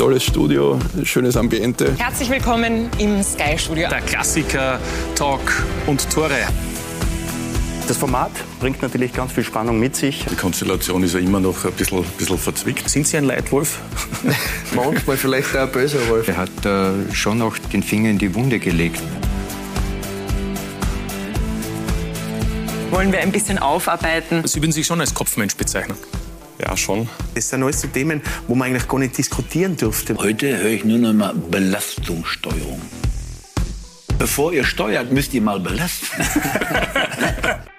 tolles Studio, schönes Ambiente. Herzlich willkommen im Sky Studio. Der Klassiker, Talk und Tore. Das Format bringt natürlich ganz viel Spannung mit sich. Die Konstellation ist ja immer noch ein bisschen, bisschen verzwickt. Sind Sie ein Leitwolf? Manchmal vielleicht auch ein böser Wolf. Er hat äh, schon auch den Finger in die Wunde gelegt. Wollen wir ein bisschen aufarbeiten? Sie würden sich schon als Kopfmensch bezeichnen. Ja, schon. Das sind alles so Themen, wo man eigentlich gar nicht diskutieren dürfte. Heute höre ich nur noch mal Belastungssteuerung. Bevor ihr steuert, müsst ihr mal belasten.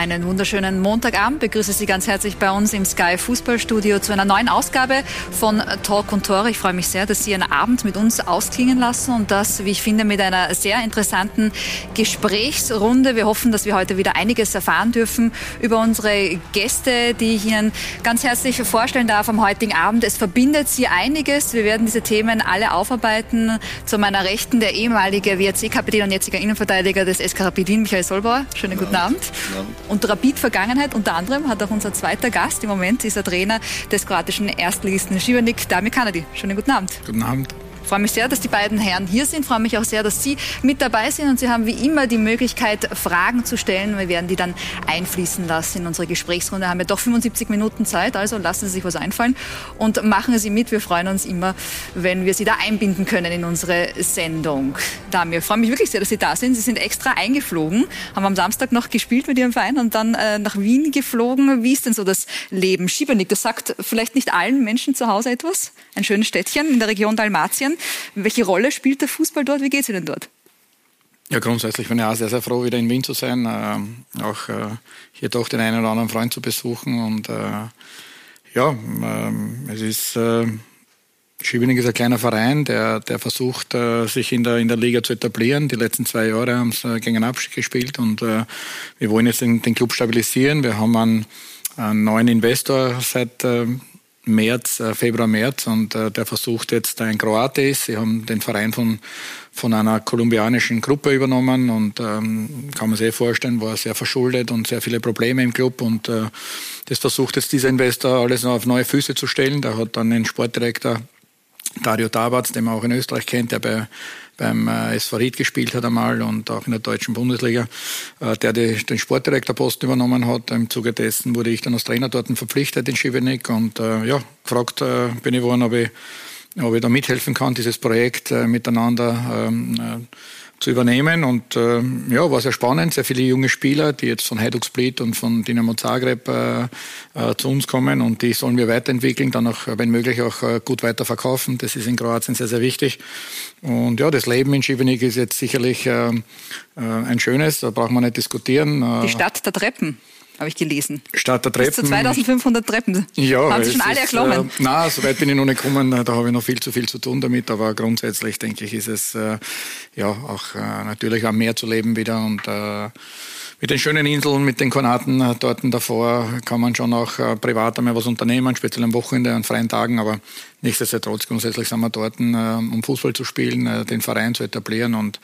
Einen wunderschönen Montagabend. Begrüße Sie ganz herzlich bei uns im Sky Fußballstudio zu einer neuen Ausgabe von Talk und Tore. Ich freue mich sehr, dass Sie Ihren Abend mit uns ausklingen lassen und das, wie ich finde, mit einer sehr interessanten Gesprächsrunde. Wir hoffen, dass wir heute wieder einiges erfahren dürfen über unsere Gäste, die ich Ihnen ganz herzlich vorstellen darf am heutigen Abend. Es verbindet Sie einiges. Wir werden diese Themen alle aufarbeiten. Zu meiner Rechten der ehemalige WRC-Kapitän und jetziger Innenverteidiger des SK Rapid Wien, Michael Solbauer. Schönen guten Abend. Abend und Rapid-Vergangenheit. Unter anderem hat auch unser zweiter Gast im Moment, ist der Trainer des kroatischen Erstligisten Šibenik, Dami Kanadi. Schönen guten Abend. Guten Abend freue mich sehr, dass die beiden Herren hier sind. Freue mich auch sehr, dass Sie mit dabei sind. Und Sie haben wie immer die Möglichkeit, Fragen zu stellen. Wir werden die dann einfließen lassen in unsere Gesprächsrunde. Wir haben ja doch 75 Minuten Zeit, also lassen Sie sich was einfallen und machen Sie mit. Wir freuen uns immer, wenn wir Sie da einbinden können in unsere Sendung. Damir, freue mich wirklich sehr, dass Sie da sind. Sie sind extra eingeflogen, haben am Samstag noch gespielt mit Ihrem Verein und dann äh, nach Wien geflogen. Wie ist denn so das Leben? Schiebernick, das sagt vielleicht nicht allen Menschen zu Hause etwas. Ein schönes Städtchen in der Region Dalmatien. Welche Rolle spielt der Fußball dort? Wie geht es Ihnen dort? Ja, grundsätzlich bin ich auch sehr, sehr froh, wieder in Wien zu sein. Äh, auch äh, hier doch den einen oder anderen Freund zu besuchen. Und äh, ja, ähm, es ist. Äh, Schiebening ist ein kleiner Verein, der, der versucht, äh, sich in der, in der Liga zu etablieren. Die letzten zwei Jahre haben sie äh, gegen einen Abstieg gespielt und äh, wir wollen jetzt den, den Club stabilisieren. Wir haben einen, einen neuen Investor seit äh, März, äh, Februar, März und äh, der versucht jetzt ein Kroate ist. Sie haben den Verein von, von einer kolumbianischen Gruppe übernommen und ähm, kann man sich eh vorstellen, war sehr verschuldet und sehr viele Probleme im Club und äh, das versucht jetzt dieser Investor alles noch auf neue Füße zu stellen. Der hat dann den Sportdirektor Dario Tabatz, den man auch in Österreich kennt, der bei beim äh, SV Ried gespielt hat einmal und auch in der deutschen Bundesliga, äh, der den Sportdirektorposten übernommen hat. Im Zuge dessen wurde ich dann als Trainer dort verpflichtet in Schivenik und äh, ja, gefragt bin ich worden, ob ich, ob ich da mithelfen kann, dieses Projekt miteinander ähm, äh, zu übernehmen. Und äh, ja, war sehr spannend. Sehr viele junge Spieler, die jetzt von Hajduk Split und von Dinamo Zagreb äh, äh, zu uns kommen und die sollen wir weiterentwickeln, dann auch, wenn möglich, auch äh, gut weiterverkaufen. Das ist in Kroatien sehr, sehr wichtig. Und ja, das Leben in Šibenik ist jetzt sicherlich äh, äh ein schönes, da braucht man nicht diskutieren. Die Stadt der Treppen habe ich gelesen. Statt der Treppen. Bis zu 2500 Treppen. Ja, haben Sie schon alle erklommen? Äh, nein, so weit bin ich noch nicht gekommen. Da habe ich noch viel zu viel zu tun damit. Aber grundsätzlich denke ich, ist es äh, ja auch äh, natürlich am Meer zu leben wieder und äh, mit den schönen Inseln, mit den Konaten äh, dort davor kann man schon auch äh, privat einmal was unternehmen, speziell am Wochenende, an freien Tagen. Aber nichtsdestotrotz, grundsätzlich sind wir dort, äh, um Fußball zu spielen, äh, den Verein zu etablieren. Und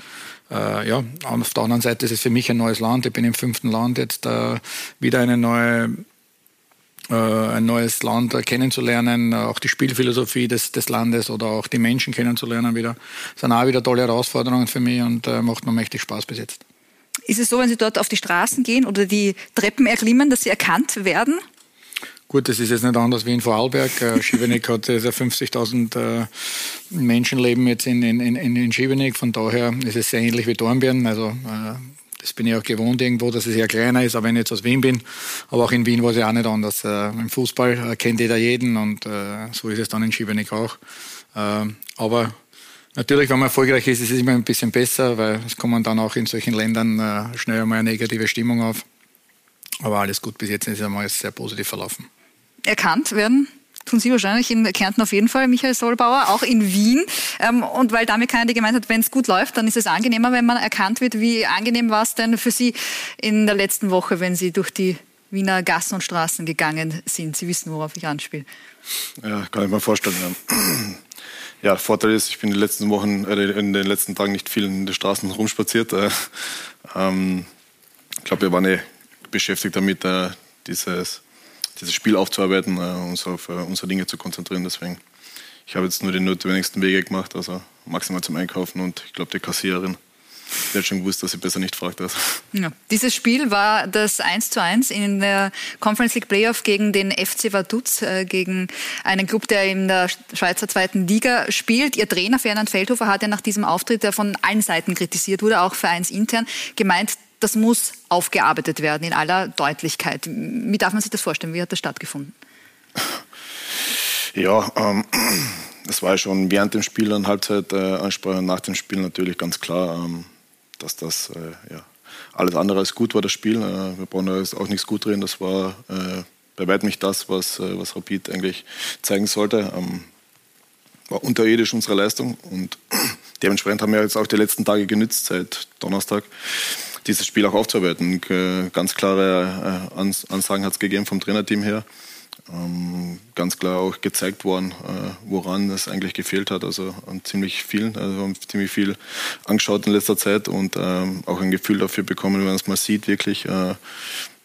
äh, ja, auf der anderen Seite ist es für mich ein neues Land. Ich bin im fünften Land jetzt äh, wieder eine neue ein neues Land kennenzulernen, auch die Spielphilosophie des, des Landes oder auch die Menschen kennenzulernen wieder. Das sind auch wieder tolle Herausforderungen für mich und äh, macht mir mächtig Spaß bis jetzt. Ist es so, wenn Sie dort auf die Straßen gehen oder die Treppen erklimmen, dass Sie erkannt werden? Gut, das ist jetzt nicht anders wie in Vorarlberg. Äh, Schiebeneck hat 50.000 äh, Menschen leben jetzt in, in, in, in Schiebeneck. Von daher ist es sehr ähnlich wie Dornbirn. Also, äh, das bin ich auch gewohnt irgendwo, dass es eher kleiner ist, auch wenn ich jetzt aus Wien bin. Aber auch in Wien war es ja auch nicht anders. Äh, Im Fußball äh, kennt jeder jeden und äh, so ist es dann in Schiebeneck auch. Äh, aber Natürlich, wenn man erfolgreich ist, ist es immer ein bisschen besser, weil es kommen dann auch in solchen Ländern äh, schnell einmal eine negative Stimmung auf. Aber alles gut, bis jetzt ist es einmal sehr positiv verlaufen. Erkannt werden tun Sie wahrscheinlich in Kärnten auf jeden Fall, Michael Solbauer, auch in Wien. Ähm, und weil damit keiner gemeint hat, wenn es gut läuft, dann ist es angenehmer, wenn man erkannt wird. Wie angenehm war es denn für Sie in der letzten Woche, wenn Sie durch die Wiener Gassen und Straßen gegangen sind? Sie wissen, worauf ich anspiele. Ja, kann ich mir vorstellen. Ja, der Vorteil ist, ich bin in den letzten Wochen, äh, in den letzten Tagen nicht viel in den Straßen rumspaziert. Äh, ähm, ich glaube, wir waren eh beschäftigt damit, äh, dieses, dieses Spiel aufzuarbeiten, äh, uns auf äh, unsere Dinge zu konzentrieren. Deswegen, ich habe jetzt nur die notwendigsten Wege gemacht, also maximal zum Einkaufen und ich glaube, die Kassiererin der hat schon gewusst, dass sie besser nicht fragt. Also. Ja. Dieses Spiel war das 1 zu 1 in der Conference League Playoff gegen den FC Vaduz, äh, gegen einen Club, der in der Schweizer zweiten Liga spielt. Ihr Trainer Ferdinand Feldhofer hat ja nach diesem Auftritt, der von allen Seiten kritisiert wurde, auch vereinsintern, gemeint, das muss aufgearbeitet werden in aller Deutlichkeit. Wie darf man sich das vorstellen? Wie hat das stattgefunden? Ja, ähm, das war schon während dem Spiel dann Halbzeitansprache äh, und nach dem Spiel natürlich ganz klar. Ähm, dass das äh, ja, alles andere als gut war, das Spiel. Äh, wir brauchen da auch nichts gut drehen. Das war äh, bei weitem nicht das, was, äh, was Rapid eigentlich zeigen sollte. Ähm, war unterirdisch unsere Leistung und dementsprechend haben wir jetzt auch die letzten Tage genützt, seit Donnerstag, dieses Spiel auch aufzuarbeiten. Ganz klare äh, Ansagen hat es gegeben vom Trainerteam her ähm, ganz klar auch gezeigt worden, äh, woran es eigentlich gefehlt hat. Also an ziemlich vielen, also haben ziemlich viel angeschaut in letzter Zeit und ähm, auch ein Gefühl dafür bekommen, wenn man es mal sieht, wirklich, äh,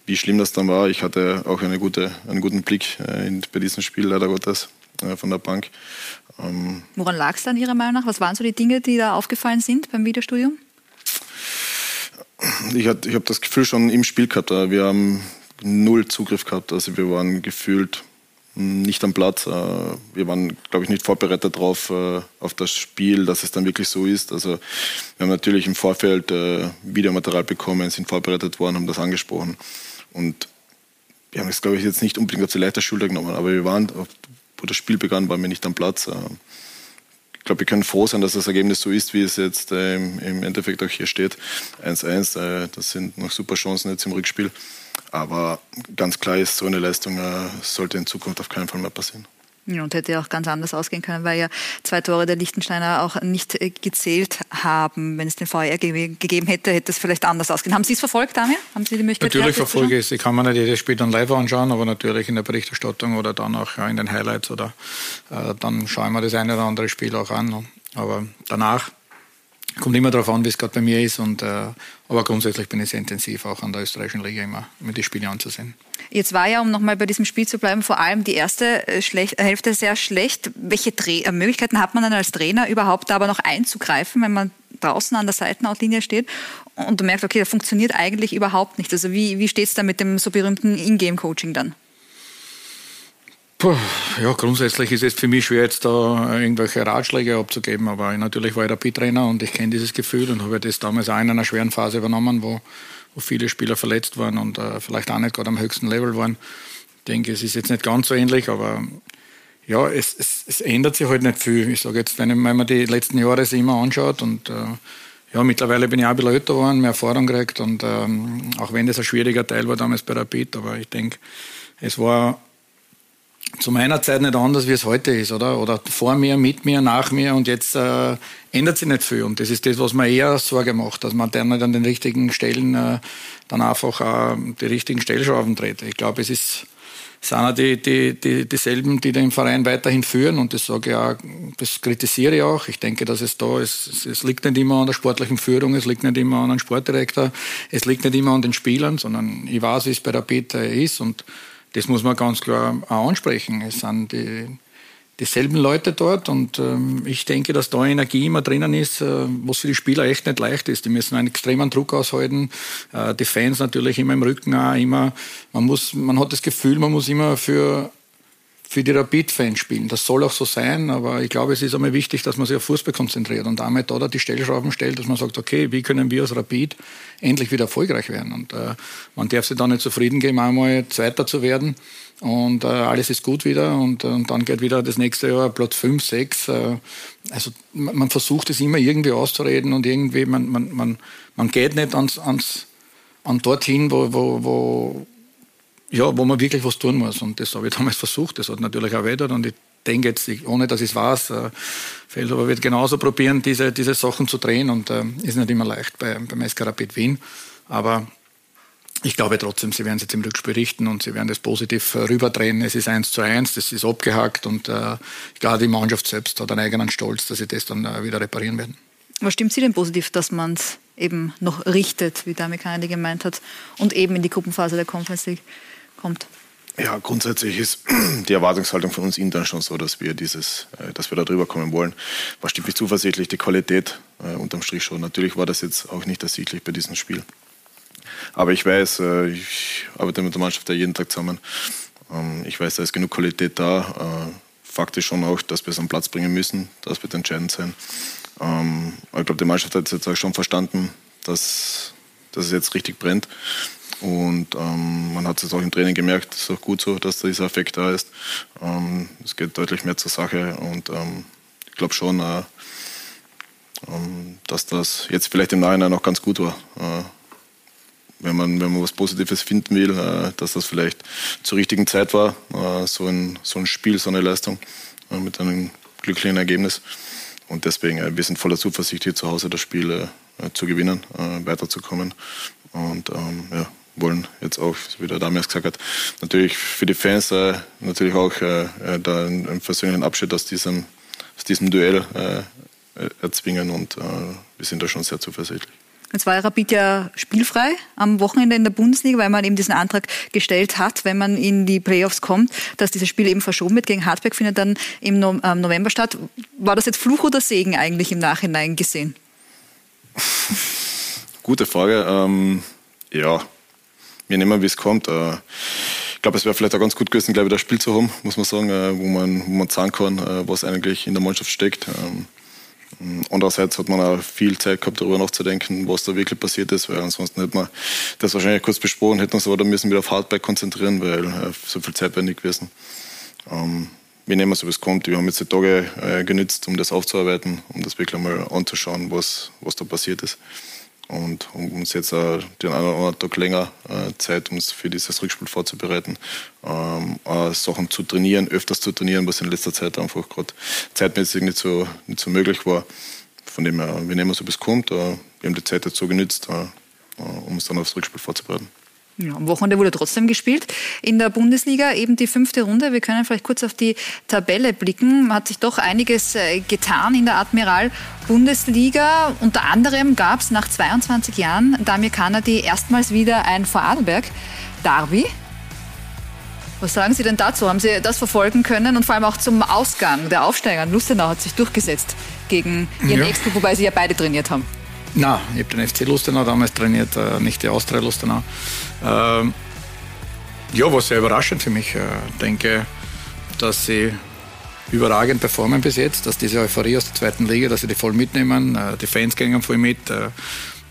wie schlimm das dann war. Ich hatte auch eine gute, einen guten Blick bei diesem Spiel, leider Gottes, von der Bank. Ähm, Woran lag es dann Ihrer Meinung nach? Was waren so die Dinge, die da aufgefallen sind beim Videostudium? Ich, ich habe das Gefühl schon im Spiel gehabt. Wir haben null Zugriff gehabt. Also wir waren gefühlt nicht am Platz. Äh, wir waren, glaube ich, nicht vorbereitet darauf, äh, auf das Spiel, dass es dann wirklich so ist. Also wir haben natürlich im Vorfeld äh, Videomaterial bekommen, sind vorbereitet worden, haben das angesprochen. Und wir haben es, glaube ich, jetzt nicht unbedingt auf die leichte Schulter genommen, aber wir waren, wo das Spiel begann, waren wir nicht am Platz. Ich glaube, wir können froh sein, dass das Ergebnis so ist, wie es jetzt im Endeffekt auch hier steht. 1-1, das sind noch super Chancen jetzt im Rückspiel. Aber ganz klar ist, so eine Leistung äh, sollte in Zukunft auf keinen Fall mehr passieren. Ja, und hätte auch ganz anders ausgehen können, weil ja zwei Tore der Lichtensteiner auch nicht äh, gezählt haben. Wenn es den VR ge gegeben hätte, hätte es vielleicht anders ausgehen. Haben Sie es verfolgt, Damir? Haben Sie die Möglichkeit Natürlich verfolge ich es. Ich kann mir nicht jedes Spiel dann live anschauen, aber natürlich in der Berichterstattung oder dann auch in den Highlights oder äh, dann schaue ich mir das eine oder andere Spiel auch an. Aber danach Kommt immer darauf an, wie es gerade bei mir ist. Und, äh, aber grundsätzlich bin ich sehr intensiv auch an der österreichischen Liga immer, mir die Spiele anzusehen. Jetzt war ja, um nochmal bei diesem Spiel zu bleiben, vor allem die erste äh, schlecht, Hälfte sehr schlecht. Welche Tra äh, Möglichkeiten hat man dann als Trainer überhaupt da aber noch einzugreifen, wenn man draußen an der Seitenauslinie steht und du merkst, okay, das funktioniert eigentlich überhaupt nicht. Also wie, wie steht es da mit dem so berühmten Ingame-Coaching dann? Puh, ja, grundsätzlich ist es für mich schwer, jetzt da irgendwelche Ratschläge abzugeben, aber natürlich war ich Rapid-Trainer und ich kenne dieses Gefühl und habe das damals auch in einer schweren Phase übernommen, wo, wo viele Spieler verletzt waren und äh, vielleicht auch nicht gerade am höchsten Level waren. Ich denke, es ist jetzt nicht ganz so ähnlich, aber ja, es, es, es ändert sich halt nicht viel. Ich sage jetzt, wenn, man die letzten Jahre sich immer anschaut und äh, ja, mittlerweile bin ich auch ein bisschen älter geworden, mehr Erfahrung gekriegt und ähm, auch wenn das ein schwieriger Teil war damals bei Rapid, aber ich denke, es war zu meiner Zeit nicht anders, wie es heute ist, oder? Oder vor mir, mit mir, nach mir und jetzt äh, ändert sich nicht viel. Und das ist das, was mir eher Sorge macht, dass man dann nicht an den richtigen Stellen äh, dann einfach äh, die richtigen Stellschrauben dreht. Ich glaube, es ist sind auch die, die, die, dieselben, die den Verein weiterhin führen und das sage ich auch, das kritisiere ich auch. Ich denke, dass es da ist, es liegt nicht immer an der sportlichen Führung, es liegt nicht immer an einem Sportdirektor, es liegt nicht immer an den Spielern, sondern ich weiß, wie es bei der Peter ist und das muss man ganz klar auch ansprechen. Es sind die, dieselben Leute dort und ähm, ich denke, dass da Energie immer drinnen ist, äh, was für die Spieler echt nicht leicht ist. Die müssen einen extremen Druck aushalten. Äh, die Fans natürlich immer im Rücken auch immer. Man muss, man hat das Gefühl, man muss immer für für die Rapid-Fans spielen. Das soll auch so sein, aber ich glaube, es ist einmal wichtig, dass man sich auf Fußball konzentriert und damit da die Stellschrauben stellt, dass man sagt, okay, wie können wir als Rapid endlich wieder erfolgreich werden? Und äh, man darf sich da nicht zufrieden geben, einmal Zweiter zu werden und äh, alles ist gut wieder und, und dann geht wieder das nächste Jahr Platz 5, 6. Äh, also man, man, versucht es immer irgendwie auszureden und irgendwie, man, man, man, man geht nicht ans, ans, an dorthin, wo, wo, wo ja, wo man wirklich was tun muss. Und das habe ich damals versucht. Das hat natürlich auch weiter. Und ich denke jetzt, ohne dass ich es weiß, äh, Feldhofer wird genauso probieren, diese, diese Sachen zu drehen. Und äh, ist nicht immer leicht bei, beim SK Rapid Wien. Aber ich glaube trotzdem, sie werden es jetzt im Rückspiel richten und sie werden das positiv äh, rüberdrehen. Es ist eins zu eins, das ist abgehakt und äh, ich glaube, die Mannschaft selbst hat einen eigenen Stolz, dass sie das dann äh, wieder reparieren werden. Was stimmt Sie denn positiv, dass man es eben noch richtet, wie Dami Kennedy gemeint hat, und eben in die Gruppenphase der Conference League kommt? Ja, grundsätzlich ist die Erwartungshaltung von uns intern schon so, dass wir dieses, äh, dass wir da drüber kommen wollen. Was stimmt mich zuversichtlich? Die Qualität äh, unterm Strich schon. Natürlich war das jetzt auch nicht ersichtlich bei diesem Spiel. Aber ich weiß, äh, ich arbeite mit der Mannschaft ja jeden Tag zusammen. Ähm, ich weiß, da ist genug Qualität da. Äh, Fakt ist schon auch, dass wir es am Platz bringen müssen. Das wird entscheidend sein. Ähm, ich glaube, die Mannschaft hat jetzt auch schon verstanden, dass, dass es jetzt richtig brennt. Und ähm, man hat es auch im Training gemerkt, es ist auch gut so, dass dieser Effekt da ist. Ähm, es geht deutlich mehr zur Sache und ähm, ich glaube schon, äh, ähm, dass das jetzt vielleicht im Nachhinein auch ganz gut war. Äh, wenn man, wenn man was Positives finden will, äh, dass das vielleicht zur richtigen Zeit war, äh, so, ein, so ein Spiel, so eine Leistung äh, mit einem glücklichen Ergebnis. Und deswegen, äh, wir sind voller Zuversicht, hier zu Hause das Spiel zu gewinnen, weiterzukommen. Und ähm, ja, wollen jetzt auch, wie der damals gesagt hat, natürlich für die Fans natürlich auch da einen, einen persönlichen Abschied aus diesem, aus diesem Duell erzwingen. Und wir sind da schon sehr zuversichtlich. Jetzt war Rapid ja spielfrei am Wochenende in der Bundesliga, weil man eben diesen Antrag gestellt hat, wenn man in die Playoffs kommt, dass dieses Spiel eben verschoben wird. Gegen Hartberg findet dann im November statt. War das jetzt Fluch oder Segen eigentlich im Nachhinein gesehen? Gute Frage. Ähm, ja, wir nehmen, wie es kommt. Äh, ich glaube, es wäre vielleicht auch ganz gut gewesen, glaube ich, das Spiel zu haben, muss man sagen, äh, wo man, wo man sagen kann, äh, was eigentlich in der Mannschaft steckt. Ähm, Andererseits hat man auch viel Zeit gehabt, darüber nachzudenken, was da wirklich passiert ist, weil ansonsten hätte man das wahrscheinlich kurz besprochen, hätten uns aber da müssen wieder auf Hardback konzentrieren, weil so viel Zeit wäre nicht gewesen. Ähm, wir nehmen es, wie es kommt. Wir haben jetzt die Tage genützt, um das aufzuarbeiten, um das wirklich mal anzuschauen, was, was da passiert ist und um uns jetzt äh, den einen oder anderen Tag länger äh, Zeit, um uns für dieses Rückspiel vorzubereiten, ähm, äh, Sachen zu trainieren, öfters zu trainieren, was in letzter Zeit einfach gerade zeitmäßig nicht so, nicht so möglich war. Von dem her, wir nehmen so bis kommt. Äh, wir haben die Zeit dazu genützt, äh, äh, um uns dann aufs Rückspiel vorzubereiten. Ja, am Wochenende wurde trotzdem gespielt. In der Bundesliga eben die fünfte Runde. Wir können vielleicht kurz auf die Tabelle blicken. Man hat sich doch einiges äh, getan in der Admiral Bundesliga. Unter anderem gab es nach 22 Jahren Damir Kanadi erstmals wieder ein Vorarlberg Derby. Was sagen Sie denn dazu? Haben Sie das verfolgen können? Und vor allem auch zum Ausgang der Aufsteiger. Lustenau hat sich durchgesetzt gegen Ihren ja. Ex-Club, wobei Sie ja beide trainiert haben. Nein, ich habe den FC Lustenau damals trainiert, äh, nicht die Austria Lustenau. Ähm, ja, war sehr überraschend für mich. Ich äh, denke, dass sie überragend performen bis jetzt, dass diese Euphorie aus der zweiten Liga, dass sie die voll mitnehmen. Äh, die Fans gehen voll mit.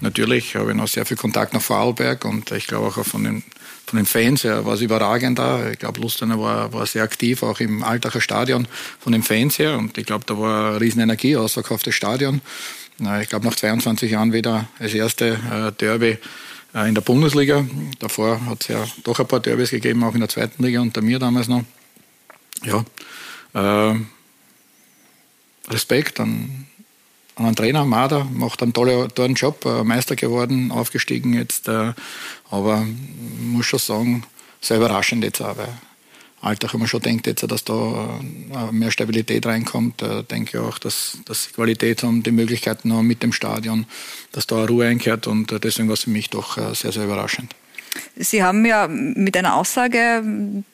Natürlich habe ich noch sehr viel Kontakt nach Vorarlberg und ich glaube auch von den, von den Fans her war es überragend da. Ich glaube, Lustenau war, war sehr aktiv, auch im Altacher Stadion von den Fans her und ich glaube, da war eine riesen Energie, ausverkauftes Stadion ich glaube, nach 22 Jahren wieder das erste äh, Derby äh, in der Bundesliga. Davor hat es ja doch ein paar Derbys gegeben, auch in der zweiten Liga unter mir damals noch. Ja, äh, Respekt an, an einen Trainer, Mader, macht einen tollen, tollen Job, äh, Meister geworden, aufgestiegen jetzt. Äh, aber muss schon sagen, sehr überraschend jetzt auch, weil Alltag, wenn man schon denkt, jetzt, dass da äh, mehr Stabilität reinkommt, äh, denke ich auch, dass, dass sie Qualität haben, die Möglichkeiten haben mit dem Stadion, dass da Ruhe einkehrt und äh, deswegen war es für mich doch sehr, sehr überraschend. Sie haben ja mit einer Aussage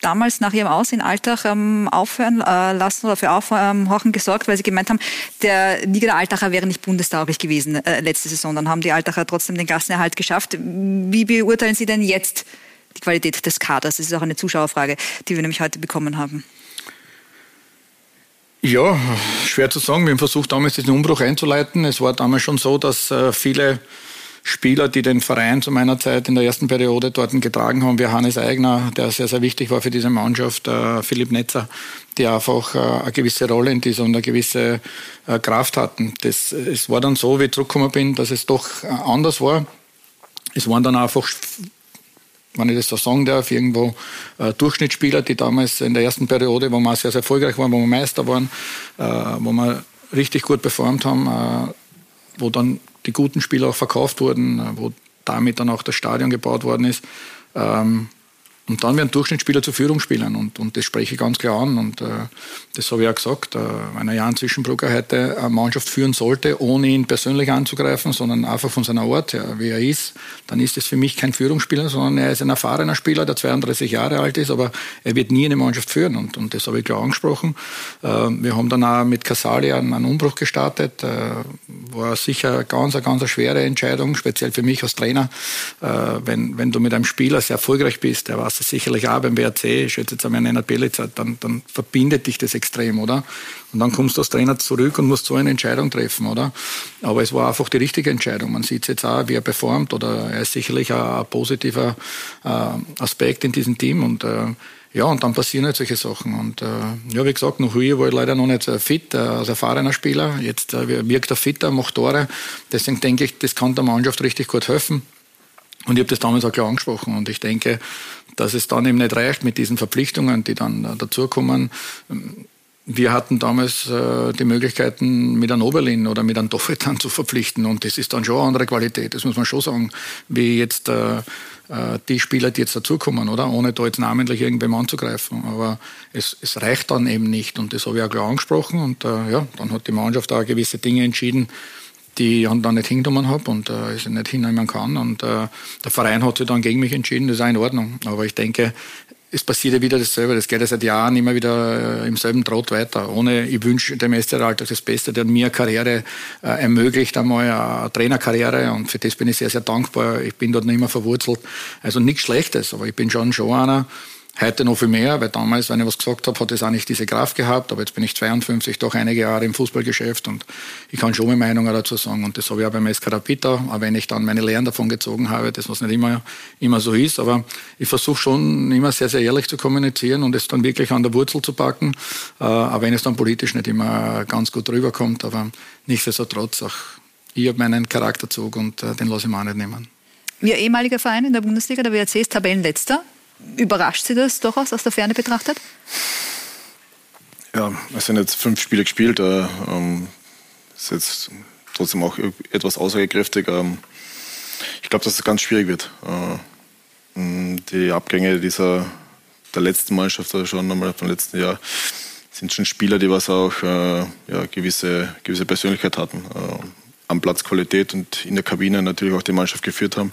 damals nach Ihrem Aus in Alltag ähm, aufhören lassen oder für Aufhorchen gesorgt, weil Sie gemeint haben, der Liga der Altacher wäre nicht bundestauglich gewesen letzte Saison. Dann haben die Altacher trotzdem den Klassenerhalt geschafft. Wie beurteilen Sie denn jetzt die Qualität des Kaders? Das ist auch eine Zuschauerfrage, die wir nämlich heute bekommen haben. Ja, schwer zu sagen. Wir haben versucht, damals diesen Umbruch einzuleiten. Es war damals schon so, dass äh, viele Spieler, die den Verein zu meiner Zeit in der ersten Periode dort getragen haben, wie Hannes Eigner, der sehr, sehr wichtig war für diese Mannschaft, äh, Philipp Netzer, die einfach äh, eine gewisse Rolle in dieser und eine gewisse Kraft hatten. Das, es war dann so, wie ich zurückgekommen bin, dass es doch anders war. Es waren dann einfach wenn ich das so sagen darf, irgendwo äh, Durchschnittsspieler, die damals in der ersten Periode, wo wir sehr, sehr erfolgreich waren, wo wir Meister waren, äh, wo wir richtig gut performt haben, äh, wo dann die guten Spieler auch verkauft wurden, äh, wo damit dann auch das Stadion gebaut worden ist. Ähm, Und dann werden Durchschnittsspieler zu Führungsspielern und, und das spreche ich ganz klar an und äh, das habe ich auch gesagt. Äh, wenn ein Jan Zwischenbrücker heute eine Mannschaft führen sollte, ohne ihn persönlich anzugreifen, sondern einfach von seiner Art her, wie er ist, dann ist es für mich kein Führungsspieler, sondern er ist ein erfahrener Spieler, der 32 Jahre alt ist, aber er wird nie eine Mannschaft führen und, und das habe ich klar angesprochen. Äh, wir haben dann auch mit Casali einen, einen Umbruch gestartet, äh, war sicher ganz, eine ganz schwere Entscheidung, speziell für mich als Trainer, äh, wenn, wenn du mit einem Spieler sehr erfolgreich bist, der was sicherlich auch beim WRC, ich schätze jetzt einmal in einer Billezeit, dann, dann verbindet dich das extrem, oder? Und dann kommst du als Trainer zurück und musst so eine Entscheidung treffen, oder? Aber es war einfach die richtige Entscheidung. Man sieht jetzt auch, wie er performt, oder er ist sicherlich ein, ein positiver äh, Aspekt in diesem Team und äh, ja, und dann passieren halt solche Sachen. Und äh, ja, wie gesagt, noch Hui war leider noch nicht fit, äh, als erfahrener Spieler. Jetzt äh, wirkt er fitter, macht Tore. Deswegen denke ich, das kann der Mannschaft richtig gut helfen. Und ich habe das damals auch klar angesprochen. Und ich denke, dass es dann eben nicht reicht mit diesen Verpflichtungen, die dann äh, dazukommen. Wir hatten damals äh, die Möglichkeiten, mit einem Oberlin oder mit einem Doffetan zu verpflichten. Und das ist dann schon eine andere Qualität, das muss man schon sagen, wie jetzt äh, äh, die Spieler, die jetzt dazukommen, oder? Ohne da jetzt namentlich irgendwem anzugreifen. Aber es, es reicht dann eben nicht. Und das habe ich auch klar angesprochen. Und äh, ja, dann hat die Mannschaft auch gewisse Dinge entschieden, die ich dann nicht hingenommen habe und äh, ich nicht hinnehmen kann. Und äh, der Verein hat sich dann gegen mich entschieden, das ist auch in Ordnung. Aber ich denke, es passiert ja wieder dasselbe. Das geht ja seit Jahren immer wieder äh, im selben Trott weiter. Ohne, ich wünsche dem Esteralter das Beste, der mir Karriere äh, ermöglicht, einmal eine Trainerkarriere. Und für das bin ich sehr, sehr dankbar. Ich bin dort nicht mehr verwurzelt. Also nichts Schlechtes, aber ich bin schon schon einer, Heute noch viel mehr, weil damals, wenn ich was gesagt habe, hat es auch nicht diese Kraft gehabt. Aber jetzt bin ich 52, doch einige Jahre im Fußballgeschäft und ich kann schon meine Meinung dazu sagen. Und das habe ich auch beim SK Rapid, auch wenn ich dann meine Lehren davon gezogen habe, das was nicht immer, immer so ist. Aber ich versuche schon immer sehr, sehr ehrlich zu kommunizieren und es dann wirklich an der Wurzel zu packen. Äh, auch wenn es dann politisch nicht immer ganz gut rüberkommt. Aber nichtsdestotrotz, auch ich habe meinen Charakterzug und äh, den lasse ich mir auch nicht nehmen. Ihr ehemaliger Verein in der Bundesliga, der WRC, ist Tabellenletzter. Überrascht Sie das durchaus aus der Ferne betrachtet? Ja, es sind jetzt fünf Spiele gespielt. Äh, ähm, ist jetzt trotzdem auch etwas aussagekräftig. Ähm, ich glaube, dass es ganz schwierig wird. Äh, die Abgänge dieser der letzten Mannschaft, also schon nochmal vom letzten Jahr, sind schon Spieler, die was auch äh, ja, gewisse, gewisse Persönlichkeit hatten. Äh, am Platz Qualität und in der Kabine natürlich auch die Mannschaft geführt haben.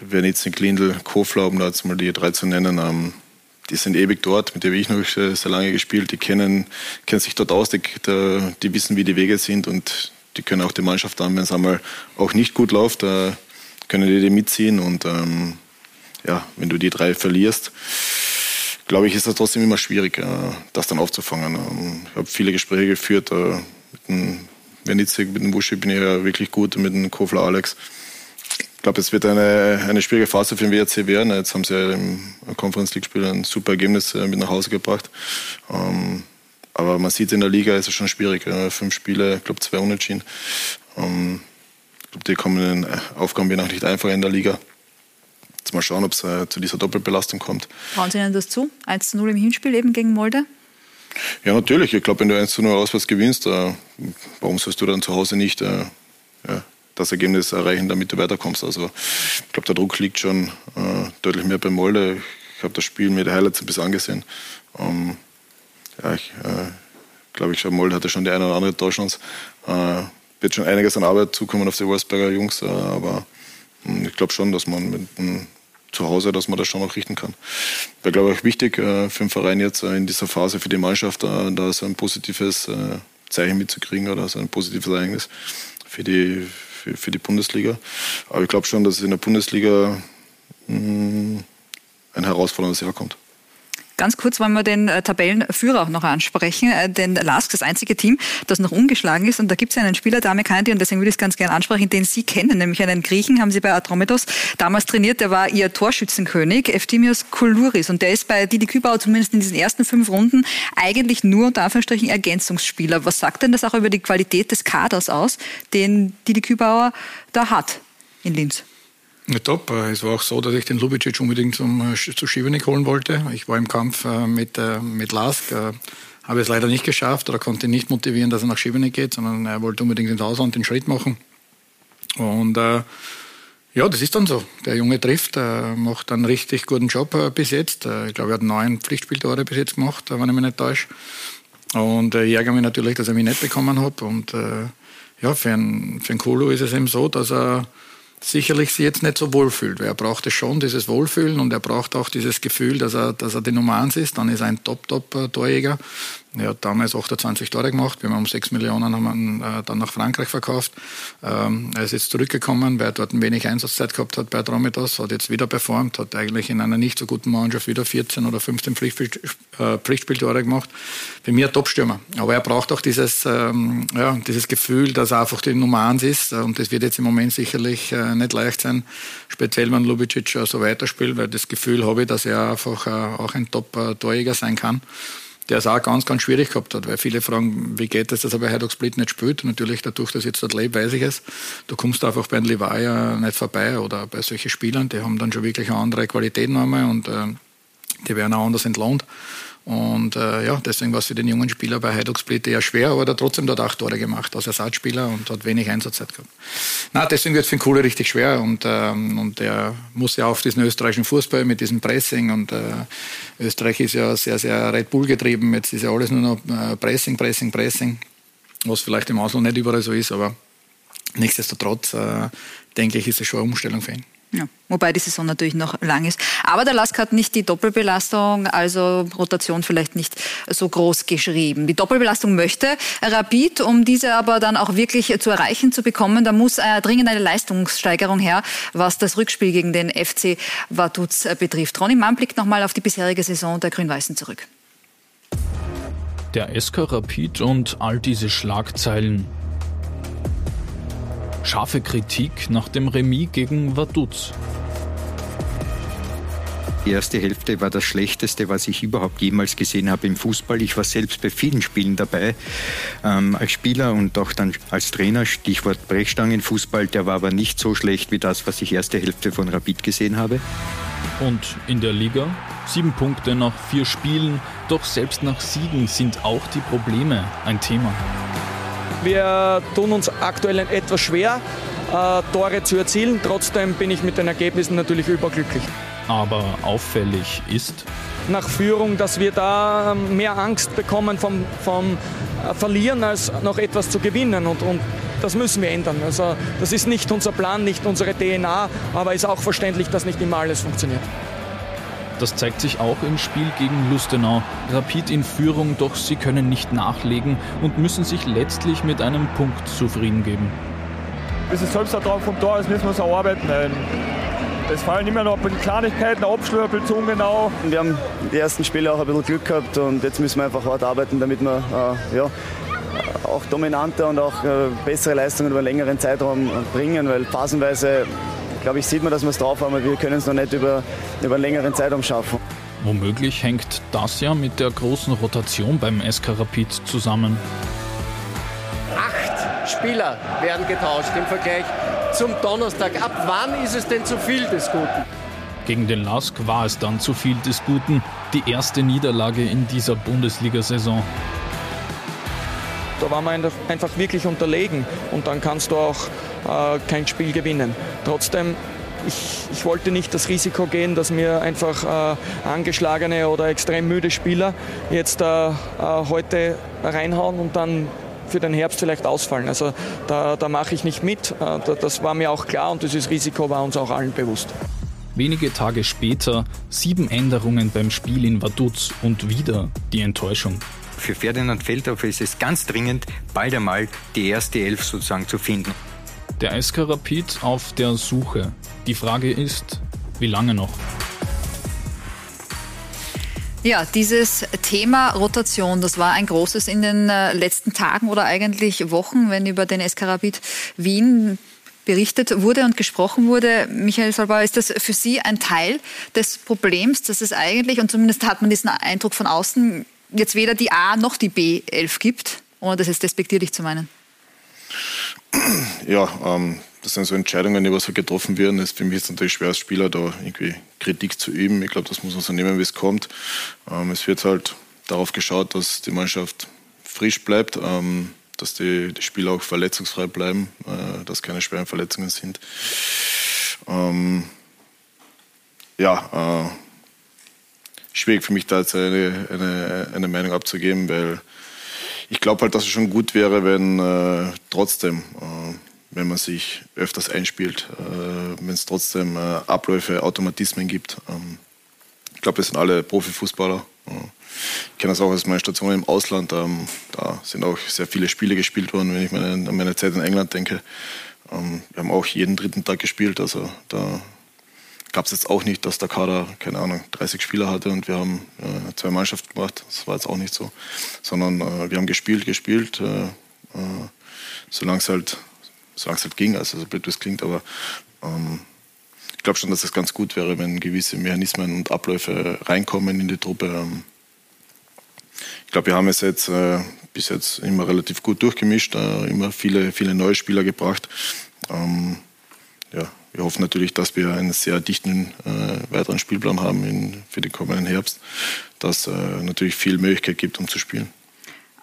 Wernitzen, Glindl, Kofler, um da jetzt mal die drei zu nennen, ähm, die sind ewig dort, mit denen ich noch sehr lange gespielt, die kennen, kennen sich dort aus, die, die, wissen, wie die Wege sind und die können auch die Mannschaft dann, wenn es einmal auch nicht gut läuft, äh, können die, die mitziehen und ähm, ja, wenn du die drei verlierst, glaube ich, ist das trotzdem immer schwierig, äh, das dann aufzufangen. Ähm, ich habe viele Gespräche geführt äh, mit dem Wernitzig, mit dem Buschi bin ich ja wirklich gut, mit dem Kofler Alex glaube, es wird eine, eine schwierige Phase für den WRC werden. Jetzt haben sie ja im Conference League-Spiel ein super Ergebnis äh, mit nach Hause gebracht. Ähm, aber man sieht in der Liga ist es schon schwierig. Fünf Spiele, ich glaube zwei Unentschieden. Ähm, ich glaube, die kommenden Aufgaben werden auch nicht einfach in der Liga. Jetzt mal schauen, ob es äh, zu dieser Doppelbelastung kommt. Trauen Sie Ihnen das zu? 1 zu 0 im Hinspiel eben gegen Molde? Ja, natürlich. Ich glaube, wenn du 1 zu 0 auswärts gewinnst, äh, warum sollst du dann zu Hause nicht äh, ja, das Ergebnis erreichen, damit du weiterkommst. Also ich glaube, der Druck liegt schon äh, deutlich mehr bei Molde. Ich habe das Spiel mit Highlights ein bisschen angesehen. Ähm, ja, ich äh, glaube, ich Molde hatte schon die eine oder andere Torchance. Äh, wird schon einiges an Arbeit zukommen auf die Wolfsberger Jungs, äh, aber hm, ich glaube schon, dass man mit hm, zu Hause, dass man das schon noch richten kann. Wäre, glaube ich, wichtig äh, für den Verein jetzt äh, in dieser Phase, für die Mannschaft, da so ein positives Zeichen mitzukriegen oder so ein positives Ereignis für die, für, für die Bundesliga. Aber ich glaube schon, dass es in der Bundesliga mh, mm, ein herausforderndes Jahr kommt. Ganz kurz wollen wir den äh, Tabellenführer auch noch ansprechen, äh, denn Lask das einzige Team, das noch ungeschlagen ist. Und da gibt es einen Spieler, Dame Kandi, und deswegen würde ich es ganz gerne ansprechen, den Sie kennen, nämlich einen Griechen, haben Sie bei Atromedos damals trainiert, der war Ihr Torschützenkönig, Eftimios Koulouris. Und der ist bei Didi Kübauer zumindest in diesen ersten fünf Runden eigentlich nur unter Anführungsstrichen Ergänzungsspieler. Was sagt denn das auch über die Qualität des Kaders aus, den Didi Kübauer da hat in Linz? Ja, top. Es war auch so, dass ich den Lubicic unbedingt zum, äh, zu Schivenik holen wollte. Ich war im Kampf äh, mit, äh, mit Lask, habe es leider nicht geschafft oder konnte nicht motivieren, dass er nach Schivenik geht, sondern er wollte unbedingt ins Ausland den Schritt machen. Und äh, Ja, das ist dann so. Der Junge trifft, äh, macht einen richtig guten Job äh, bis jetzt. Äh, ich glaube, er hat neun Pflichtspieltore bis jetzt gemacht, wenn ich mich nicht täusche. Und äh, ich ärgere mich natürlich, dass er mich nicht bekommen hat. Und äh, ja, für einen, für einen Kolo ist es eben so, dass er sicherlich sich jetzt nicht so wohl fühlt, weil er braucht es schon, dieses Wohlfühlen und er braucht auch dieses Gefühl, dass er, dass er die Nummer eins ist. Dann ist er ein Top-Top-Torjäger. Er hat damals 28 Tore gemacht. Wir haben um 6 Millionen haben ihn, äh, dann nach Frankreich verkauft. Ähm, er ist jetzt zurückgekommen, weil er dort ein wenig Einsatzzeit gehabt hat bei Dromidas, hat jetzt wieder performt, hat eigentlich in einer nicht so guten Mannschaft wieder 14 oder 15 Pflichtspiel, äh, Pflichtspieltore gemacht. Für mich ein Topstürmer. Aber er braucht auch dieses, ähm, ja, dieses Gefühl, dass er einfach die Nummer eins ist. Und das wird jetzt im Moment sicherlich äh, nicht leicht sein, speziell wenn Lubicic so weiterspielt, weil das Gefühl habe ich, dass er einfach äh, auch ein Top-Torjäger sein kann der es auch ganz, ganz schwierig gehabt hat, weil viele fragen, wie geht es, dass er bei Heidog Split nicht spielt. Natürlich, dadurch, dass ich jetzt dort lebe, weiß ich es. Du kommst einfach bei den Levi nicht vorbei oder bei solchen Spielern, die haben dann schon wirklich eine andere Qualität nochmal und äh, die werden auch anders entlohnt. Und äh, ja, deswegen war es für den jungen Spieler bei Hajduk Split eher schwer, aber er hat trotzdem dort acht Tore gemacht als Ersatzspieler und hat wenig Einsatzzeit gehabt. Na, deswegen wird es für den Kohle richtig schwer und, ähm, und er muss ja auf diesen österreichischen Fußball mit diesem Pressing und äh, Österreich ist ja sehr, sehr Red Bull getrieben. Jetzt ist ja alles nur noch äh, Pressing, Pressing, Pressing, was vielleicht im Ausland nicht überall so ist, aber nichtsdestotrotz äh, denke ich, ist es schon eine Umstellung für ihn. Ja, wobei die Saison natürlich noch lang ist. Aber der Lask hat nicht die Doppelbelastung, also Rotation vielleicht nicht so groß geschrieben. Die Doppelbelastung möchte Rapid, um diese aber dann auch wirklich zu erreichen, zu bekommen, da muss äh, dringend eine Leistungssteigerung her, was das Rückspiel gegen den FC Vaduz äh, betrifft. Ronny Mann blickt nochmal auf die bisherige Saison der Grün-Weißen zurück. Der SK Rapid und all diese Schlagzeilen Scharfe Kritik nach dem Remis gegen Vaduz. Die erste Hälfte war das Schlechteste, was ich überhaupt jemals gesehen habe im Fußball. Ich war selbst bei vielen Spielen dabei, ähm, als Spieler und auch dann als Trainer. Stichwort Brechstangenfußball, der war aber nicht so schlecht wie das, was ich erste Hälfte von Rapid gesehen habe. Und in der Liga? Sieben Punkte nach vier Spielen. Doch selbst nach Siegen sind auch die Probleme ein Thema. Wir tun uns aktuell etwas schwer, äh, Tore zu erzielen. Trotzdem bin ich mit den Ergebnissen natürlich überglücklich. Aber auffällig ist? Nach Führung, dass wir da mehr Angst bekommen vom, vom äh, Verlieren, als noch etwas zu gewinnen. Und, und das müssen wir ändern. Also, das ist nicht unser Plan, nicht unsere DNA, aber ist auch verständlich, dass nicht immer alles funktioniert. Das zeigt sich auch im Spiel gegen Lustenau. Rapid in Führung, doch sie können nicht nachlegen und müssen sich letztlich mit einem Punkt zufrieden geben. Bis es Selbstvertrauen vom Tor ist, müssen wir es erarbeiten. Es fallen immer noch ein Kleinigkeiten, Abschlüsse ein bisschen ungenau. Wir haben die ersten Spiele auch ein bisschen Glück gehabt und jetzt müssen wir einfach hart arbeiten, damit wir äh, ja, auch dominanter und auch äh, bessere Leistungen über einen längeren Zeitraum bringen, weil phasenweise glaube ich, sieht man, dass wir es drauf haben, aber wir können es noch nicht über, über einen längeren Zeitraum schaffen. Womöglich hängt das ja mit der großen Rotation beim SK Rapid zusammen. Acht Spieler werden getauscht im Vergleich zum Donnerstag. Ab wann ist es denn zu viel des Guten? Gegen den Lask war es dann zu viel des Guten. Die erste Niederlage in dieser Bundesliga-Saison. Da waren wir einfach wirklich unterlegen und dann kannst du auch kein Spiel gewinnen. Trotzdem ich, ich, wollte nicht das Risiko gehen, dass mir einfach äh, angeschlagene oder extrem müde Spieler jetzt äh, äh, heute reinhauen und dann für den Herbst vielleicht ausfallen. Also da, da mache ich nicht mit. Äh, das war mir auch klar und dieses Risiko war uns auch allen bewusst. Wenige Tage später sieben Änderungen beim Spiel in Vaduz und wieder die Enttäuschung. Für Ferdinand Feldhofer ist es ganz dringend, bald einmal die erste Elf sozusagen zu finden. Der SK auf der Suche. Die Frage ist, wie lange noch? Ja, dieses Thema Rotation, das war ein großes in den äh, letzten Tagen oder eigentlich Wochen, wenn über den SK Rapid Wien berichtet wurde und gesprochen wurde. Michael Salbauer, ist das für Sie ein Teil des Problems, dass es eigentlich, und zumindest hat man diesen Eindruck von außen, jetzt weder die A noch die B11 gibt, ohne das jetzt despektierlich zu meinen? ja, ähm, das sind so Entscheidungen, die was halt getroffen werden. Das ist für mich jetzt natürlich schwer als Spieler, da irgendwie Kritik zu üben. Ich glaube, das muss man so nehmen, wie es kommt. Ähm, es wird halt darauf geschaut, dass die Mannschaft frisch bleibt, ähm, dass die, die Spieler auch verletzungsfrei bleiben, äh, dass keine schweren Verletzungen sind. Ähm, ja, äh, schwierig für mich da jetzt eine, eine, eine Meinung abzugeben, weil ich glaube halt, dass es schon gut wäre, wenn äh, trotzdem, äh, wenn man sich öfters einspielt, äh, wenn es trotzdem äh, Abläufe, Automatismen gibt. Ähm, ich glaube, wir sind alle Profifußballer. Äh, ich kenne das auch aus meiner Station im Ausland. Ähm, da sind auch sehr viele Spiele gespielt worden, wenn ich meine, an meine Zeit in England denke. Ähm, wir haben auch jeden dritten Tag gespielt. Also da gab es jetzt auch nicht, dass der Kader, keine Ahnung, 30 Spieler hatte und wir haben äh, zwei Mannschaften gemacht. Das war jetzt auch nicht so. Sondern äh, wir haben gespielt, gespielt, äh, äh solange es halt, halt ging, also so blöd das klingt, aber ähm, ich glaube schon, dass es ganz gut wäre, wenn gewisse Mechanismen und Abläufe reinkommen in die Truppe. Ähm, ich glaube, wir haben es jetzt äh, bis jetzt immer relativ gut durchgemischt, äh, immer viele, viele neue Spieler gebracht. Ähm, ja, wir hoffen natürlich, dass wir einen sehr dichten äh, weiteren Spielplan haben in, für den kommenden Herbst, dass äh, natürlich viel Möglichkeit gibt, um zu spielen.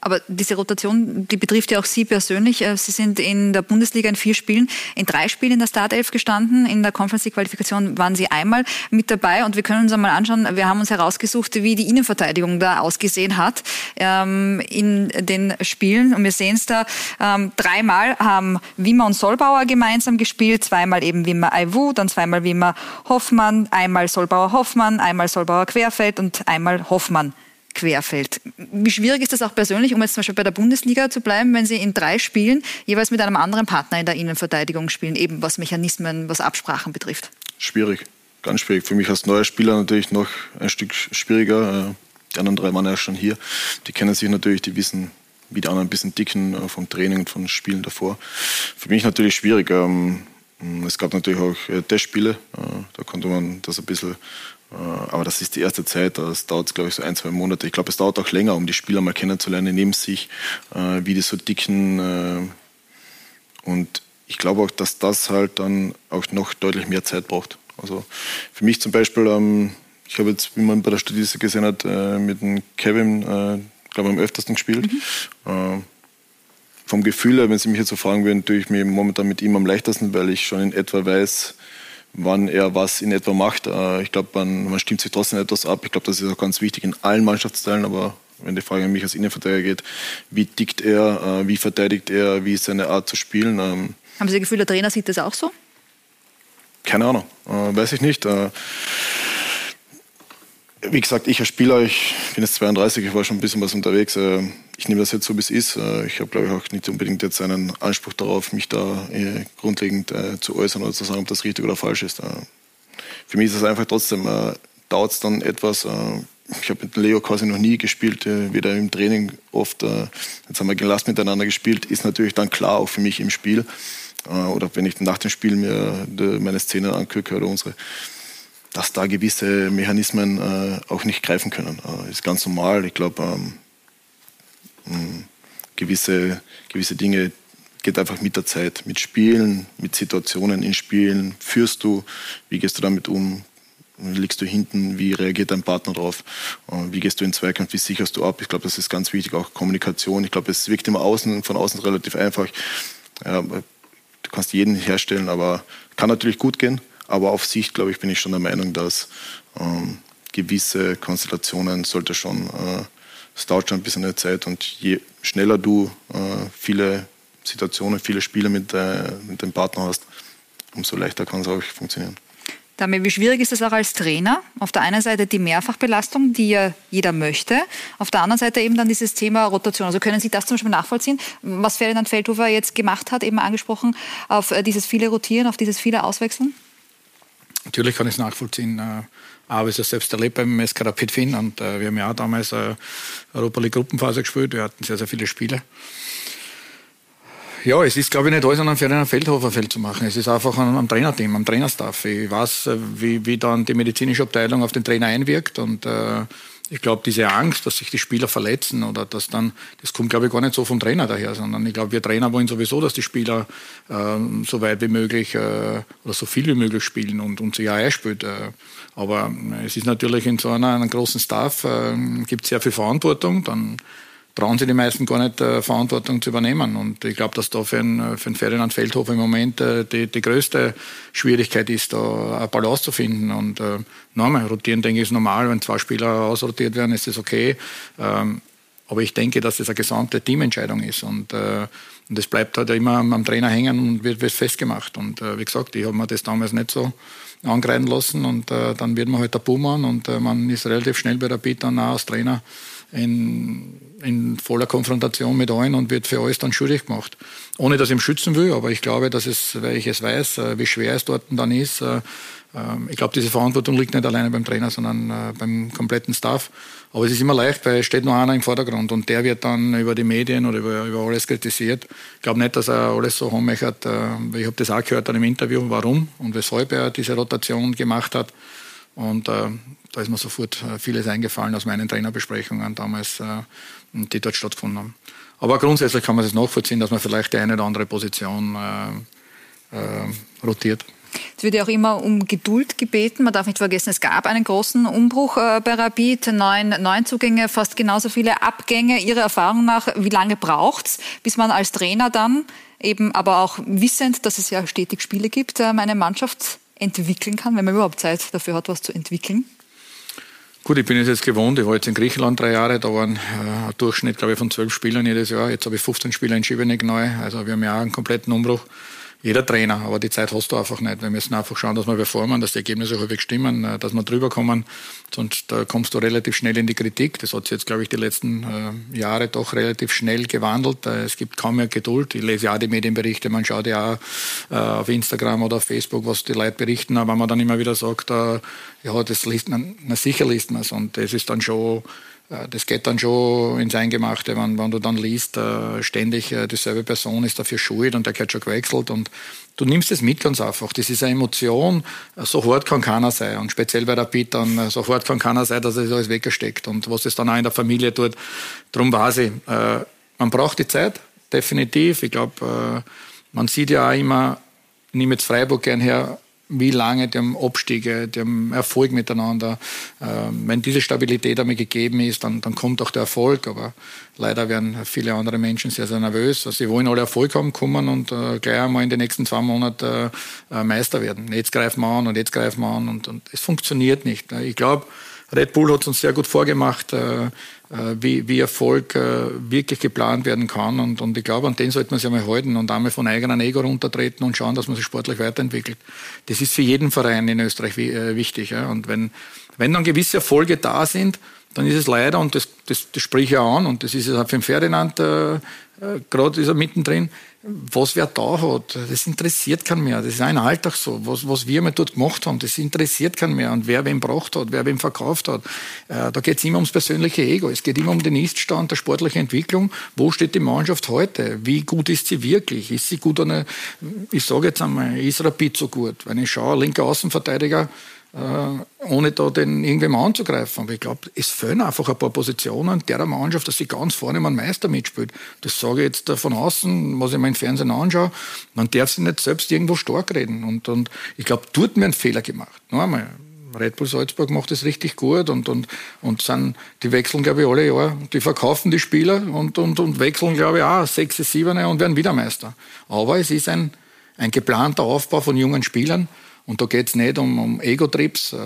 Aber diese Rotation, die betrifft ja auch Sie persönlich. Äh, Sie sind in der Bundesliga in vier Spielen, in drei Spielen in der Startelf gestanden. In der Conference League Qualifikation waren Sie einmal mit dabei. Und wir können uns einmal anschauen, wir haben uns herausgesucht, wie die Innenverteidigung da ausgesehen hat ähm, in den Spielen. Und wir sehen es da, ähm, dreimal haben Wimmer und Solbauer gemeinsam gespielt, zweimal eben Wimmer Aiwu, dann zweimal Wimmer Hoffmann, einmal Solbauer Hoffmann, einmal Solbauer Querfeld und einmal Hoffmann querfällt. Wie schwierig ist das auch persönlich, um jetzt zum Beispiel bei der Bundesliga zu bleiben, wenn Sie in drei Spielen jeweils mit einem anderen Partner in der Innenverteidigung spielen, eben was Mechanismen, was Absprachen betrifft? Schwierig, ganz schwierig. Für mich als neuer Spieler natürlich noch ein Stück schwieriger. Äh, die anderen drei waren ja schon hier. Die kennen sich natürlich, die wissen, wie die anderen ein bisschen dicken äh, vom Training und von Spielen davor. Für mich natürlich schwierig. Ähm, es gab natürlich auch äh, Testspiele, da konnte man das ein bisschen aber das ist die erste Zeit, das dauert, glaube ich, so ein, zwei Monate. Ich glaube, es dauert auch länger, um die Spieler mal kennenzulernen neben sich, äh, wie die so dicken. Äh, und ich glaube auch, dass das halt dann auch noch deutlich mehr Zeit braucht. Also für mich zum Beispiel, ähm, ich habe jetzt, wie man bei der Statistik gesehen hat, mit dem Kevin, glaube ich, am öftersten gespielt. Mhm. Vom Gefühl her, wenn Sie mich jetzt so fragen würden, tue ich mir momentan mit ihm am leichtesten, weil ich schon in etwa weiß, wann er was in etwa macht. Äh, ich glaube, man, man, stimmt sich trotzdem etwas ab. Ich glaube, das ist auch ganz wichtig in allen Mannschaftsteilen, aber wenn die Frage an mich als Innenverteidiger geht, wie tickt er, äh, wie verteidigt er, wie ist seine Art zu spielen. Ähm, Haben Sie das Gefühl, der Trainer sieht das auch so? Keine Ahnung, äh, weiß ich nicht wie gesagt, ich als Spieler, ich bin jetzt 32, ich war schon ein bisschen was unterwegs. Äh, ich nehme das jetzt so, wie es ist. Äh, ich habe, glaube ich, auch nicht unbedingt jetzt einen Anspruch darauf, mich da äh, grundlegend zu äußern oder zu sagen, ob das richtig oder falsch ist. Für mich ist es einfach trotzdem, dauert es dann etwas. Ich habe mit Leo quasi noch nie gespielt, weder im Training oft. Jetzt haben wir gelassen miteinander gespielt, ist natürlich dann klar auch für mich im Spiel. Oder wenn ich nach dem Spiel mir meine Szenen angucke oder unsere, dass da gewisse Mechanismen äh, auch nicht greifen können. Äh, ist ganz normal. Ich glaube, ähm, hm, gewisse, gewisse Dinge geht einfach mit der Zeit, mit Spielen, mit Situationen in Spielen. Führst du, wie gehst du damit um? Liegst du hinten? Wie reagiert dein Partner darauf? Äh, wie gehst du in Zweikampf? Wie sicherst du ab? Ich glaube, das ist ganz wichtig, auch Kommunikation. Ich glaube, es wirkt immer außen, von außen relativ einfach. Ja, du kannst jeden herstellen, aber kann natürlich gut gehen. Aber auf Sicht, glaube ich, bin ich schon der Meinung, dass ähm, gewisse Konstellationen sollte schon, äh, es dauert schon ein bisschen eine Zeit und je schneller du äh, viele Situationen, viele Spiele mit, äh, mit dem Partner hast, umso leichter kann es auch funktionieren. Damit, wie schwierig ist es auch als Trainer? Auf der einen Seite die Mehrfachbelastung, die ja jeder möchte. Auf der anderen Seite eben dann dieses Thema Rotation. Also können Sie das zum Beispiel nachvollziehen, was Ferdinand Feldhofer jetzt gemacht hat, eben angesprochen, auf äh, dieses viele Rotieren, auf dieses viele Auswechseln? Natürlich kann ich es nachvollziehen. Äh, aber es ist selbst erlebt beim SK Rapid Finn und äh, wir haben ja auch damals äh, Europa League Gruppenphase gespielt. Wir hatten sehr, sehr viele Spiele. Ja, es ist, glaube ich, nicht alles an einem Ferdinand Feldhofer Feld zu machen. Es ist einfach am, am Trainerteam, am Trainerstaff. Ich weiß, äh, wie, wie dann die medizinische Abteilung auf den Trainer einwirkt und äh, ich glaube, diese Angst, dass sich die Spieler verletzen oder dass dann, das kommt, glaube ich, gar nicht so vom Trainer daher, sondern ich glaube, wir Trainer wollen sowieso, dass die Spieler äh, so weit wie möglich äh, oder so viel wie möglich spielen und, und sich auch einspielt. Äh, aber es ist natürlich in so einer, einem großen Staff, äh, gibt sehr viel Verantwortung, dann trauen sich die meisten gar nicht, äh, Verantwortung zu übernehmen. Und ich glaube, dass da für einen, für einen Ferdinand Feldhofer im Moment äh, die, die größte Schwierigkeit ist, da eine Balance zu finden. Und äh, nochmal, rotieren, denke ich, ist normal. Wenn zwei Spieler ausrotiert werden, ist das okay. Ähm, aber ich denke, dass das eine gesamte Teamentscheidung ist. Und, äh, und das bleibt halt immer am, Trainer hängen und wird, wird festgemacht. Und äh, wie gesagt, ich habe mir das damals nicht so angreifen lassen. Und äh, dann wird man halt der Buhmann und äh, man ist relativ schnell bei der Bit dann auch als Trainer in, in voller Konfrontation mit allen und wird für alles dann schuldig gemacht. Ohne dass ich ihn schützen will, aber ich glaube, dass es, weil ich es weiß, äh, wie schwer es dort dann ist, äh, ähm, ich glaube, diese Verantwortung liegt nicht alleine beim Trainer, sondern äh, beim kompletten Staff. Aber es ist immer leicht, weil es steht nur einer im Vordergrund und der wird dann über die Medien oder über, über alles kritisiert. Ich glaube nicht, dass er alles so hat. Ich habe das auch gehört dann im Interview, warum und weshalb er diese Rotation gemacht hat. Und äh, da ist mir sofort äh, vieles eingefallen aus meinen Trainerbesprechungen damals, äh, die dort stattgefunden haben. Aber grundsätzlich kann man das nachvollziehen, dass man vielleicht die eine oder andere Position äh, äh, rotiert. Es wird ja auch immer um Geduld gebeten. Man darf nicht vergessen, es gab einen großen Umbruch äh, bei Rapid. Neun Neuzugänge, fast genauso viele Abgänge. Ihrer Erfahrung nach, wie lange braucht es, bis man als Trainer dann eben, aber auch wissend, dass es ja stetig Spiele gibt, ähm, eine Mannschaft entwickeln kann, wenn man überhaupt Zeit dafür hat, was zu entwickeln? Gut, ich bin es jetzt gewohnt. Ich war jetzt in Griechenland drei Jahre. Da waren äh, ein Durchschnitt, glaube ich, von zwölf Spielern jedes Jahr. Jetzt habe ich 15 Spieler in Schibeneck neu. Also wir haben ja auch einen kompletten Umbruch jeder Trainer, aber die Zeit hast du einfach nicht. Wir müssen einfach schauen, dass wir performen, dass die Ergebnisse häufig stimmen, äh, dass wir drüber kommen. Sonst da kommst du relativ schnell in die Kritik. Das hat sich jetzt, glaube ich, die letzten äh, Jahre doch relativ schnell gewandelt. Äh, es gibt kaum mehr Geduld. Ich lese ja die Medienberichte, man schaut ja auch äh, auf Instagram oder auf Facebook, was die Leute berichten, aber man dann immer wieder sagt, äh, ja, das liest man, na sicher liest man es. Und das ist dann schon das geht dann schon ins Eingemachte, wenn, wenn du dann liest, äh, ständig äh, dieselbe Person ist dafür schuld und der hat schon gewechselt und du nimmst es mit ganz einfach. Das ist eine Emotion, so hart kann keiner sein und speziell bei der Pit so hart kann keiner sein, dass er das alles weggesteckt und was es dann auch in der Familie tut. Darum weiß ich, man braucht die Zeit, definitiv. Ich glaube, man sieht ja auch immer, nehme jetzt Freiburg gern her, wie lange dem Abstiege, dem Erfolg miteinander. Ähm, wenn diese Stabilität einmal gegeben ist, dann, dann kommt auch der Erfolg. Aber leider werden viele andere Menschen sehr, sehr nervös. Also sie wollen alle Erfolg haben, kommen und äh, gleich einmal in den nächsten zwei Monaten äh, Meister werden. Jetzt greifen wir an und jetzt greifen wir an und, und es funktioniert nicht. Ich glaube, Red Bull hat es uns sehr gut vorgemacht, äh, äh, wie, wie Erfolg äh, wirklich geplant werden kann. Und, und ich glaube, an den sollte man sich einmal halten und einmal von eigenem Ego runtertreten und schauen, dass man sich sportlich weiterentwickelt. Das ist für jeden Verein in Österreich wichtig. Und wenn, wenn dann gewisse Erfolge da sind, dann ist es leider, und das, das, das sprich ich auch an, und das ist es auch für den Ferdinand, äh, gerade ist er mittendrin, was wer da hat, das interessiert keinen mehr. Das ist ein Alltag so. Was, was wir mal dort gemacht haben, das interessiert keinen mehr. Und wer wem braucht hat, wer wem verkauft hat. Äh, da geht es immer ums persönliche Ego. Es geht immer um den Iststand der sportlichen Entwicklung. Wo steht die Mannschaft heute? Wie gut ist sie wirklich? Ist sie gut eine, ich sage jetzt einmal, ist Rapid so gut? Wenn ich schaue, linker Außenverteidiger, ohne da den irgendwem anzugreifen. Aber ich glaube, es fehlen einfach ein paar Positionen der Mannschaft, dass sie ganz vorne mal Meister mitspielt. Das sage ich jetzt von außen, was ich mir im Fernsehen anschaue. Man darf sich nicht selbst irgendwo stark reden. Und, und ich glaube, dort haben wir einen Fehler gemacht. Noch einmal. Red Bull Salzburg macht das richtig gut und, und, und sind, die wechseln, glaube ich, alle Jahre. Die verkaufen die Spieler und, und, und wechseln, glaube ich, auch sechs, sieben und werden wieder Meister. Aber es ist ein, ein geplanter Aufbau von jungen Spielern und da geht es nicht um, um Ego-Trips, äh,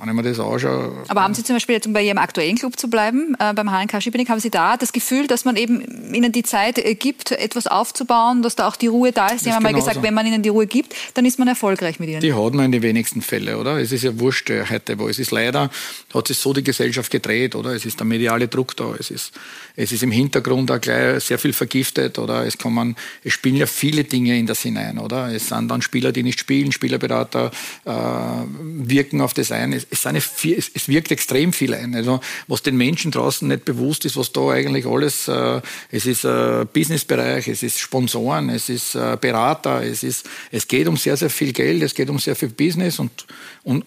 wenn ich mir das anschaue. Aber haben Sie zum Beispiel, jetzt um bei Ihrem aktuellen Club zu bleiben, äh, beim HNK Schiebenig, haben Sie da das Gefühl, dass man eben Ihnen die Zeit äh, gibt, etwas aufzubauen, dass da auch die Ruhe da ist? Sie haben mal gesagt, wenn man Ihnen die Ruhe gibt, dann ist man erfolgreich mit Ihnen. Die hat man in den wenigsten Fällen, oder? Es ist ja wurscht äh, heute, wo es ist leider, hat sich so die Gesellschaft gedreht, oder? Es ist der mediale Druck da, es ist, es ist im Hintergrund auch gleich sehr viel vergiftet, oder? Es kommen, es spielen ja viele Dinge in das hinein, oder? Es sind dann Spieler, die nicht spielen, Spielerberater, äh, wirken auf das ein. Es, es, eine, es, es, wirkt extrem viel ein. Also, was den Menschen draußen nicht bewusst ist, was da eigentlich alles, äh, es ist äh, Businessbereich, es ist Sponsoren, es ist äh, Berater, es, ist, es geht um sehr, sehr viel Geld, es geht um sehr viel Business und, und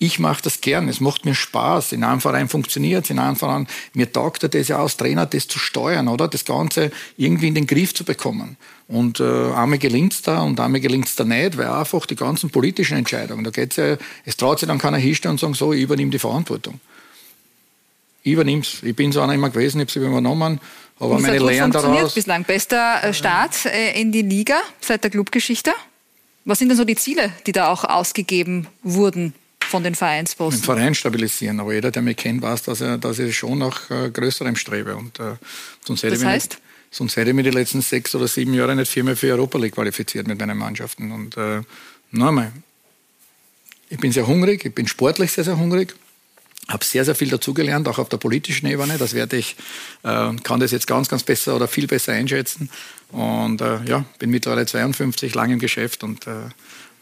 ich mache das gern, es macht mir Spaß. In einem Verein funktioniert es, in einem Verein, mir taugt das ja als Trainer, das zu steuern, oder? Das Ganze irgendwie in den Griff zu bekommen. Und äh, einmal gelingt es da und einmal gelingt es da nicht, weil einfach die ganzen politischen Entscheidungen, da geht's ja, es traut sich dann keiner hinstellen und sagen, so, ich übernehme die Verantwortung. übernimm's. Ich bin so einer immer gewesen, ich habe es übernommen, aber es meine hat Lehren funktioniert daraus. bislang. Bester äh, Start äh, in die Liga seit der Clubgeschichte. Was sind denn so die Ziele, die da auch ausgegeben wurden von den den Vereinsposten? Verein stabilisieren. Aber jeder, der mich kennt, weiß, dass, er, dass ich schon nach äh, Größerem strebe. Und, äh, sonst hätte Das heißt? Nicht, sonst hätte ich mich die letzten sechs oder sieben Jahre nicht viermal für Europa League qualifiziert mit meinen Mannschaften. Und äh, nochmal, ich bin sehr hungrig, ich bin sportlich sehr, sehr hungrig. Habe sehr, sehr viel dazugelernt, auch auf der politischen Ebene. Das werde ich, äh, kann das jetzt ganz, ganz besser oder viel besser einschätzen. Und äh, ja, bin mittlerweile 52, lang im Geschäft und äh,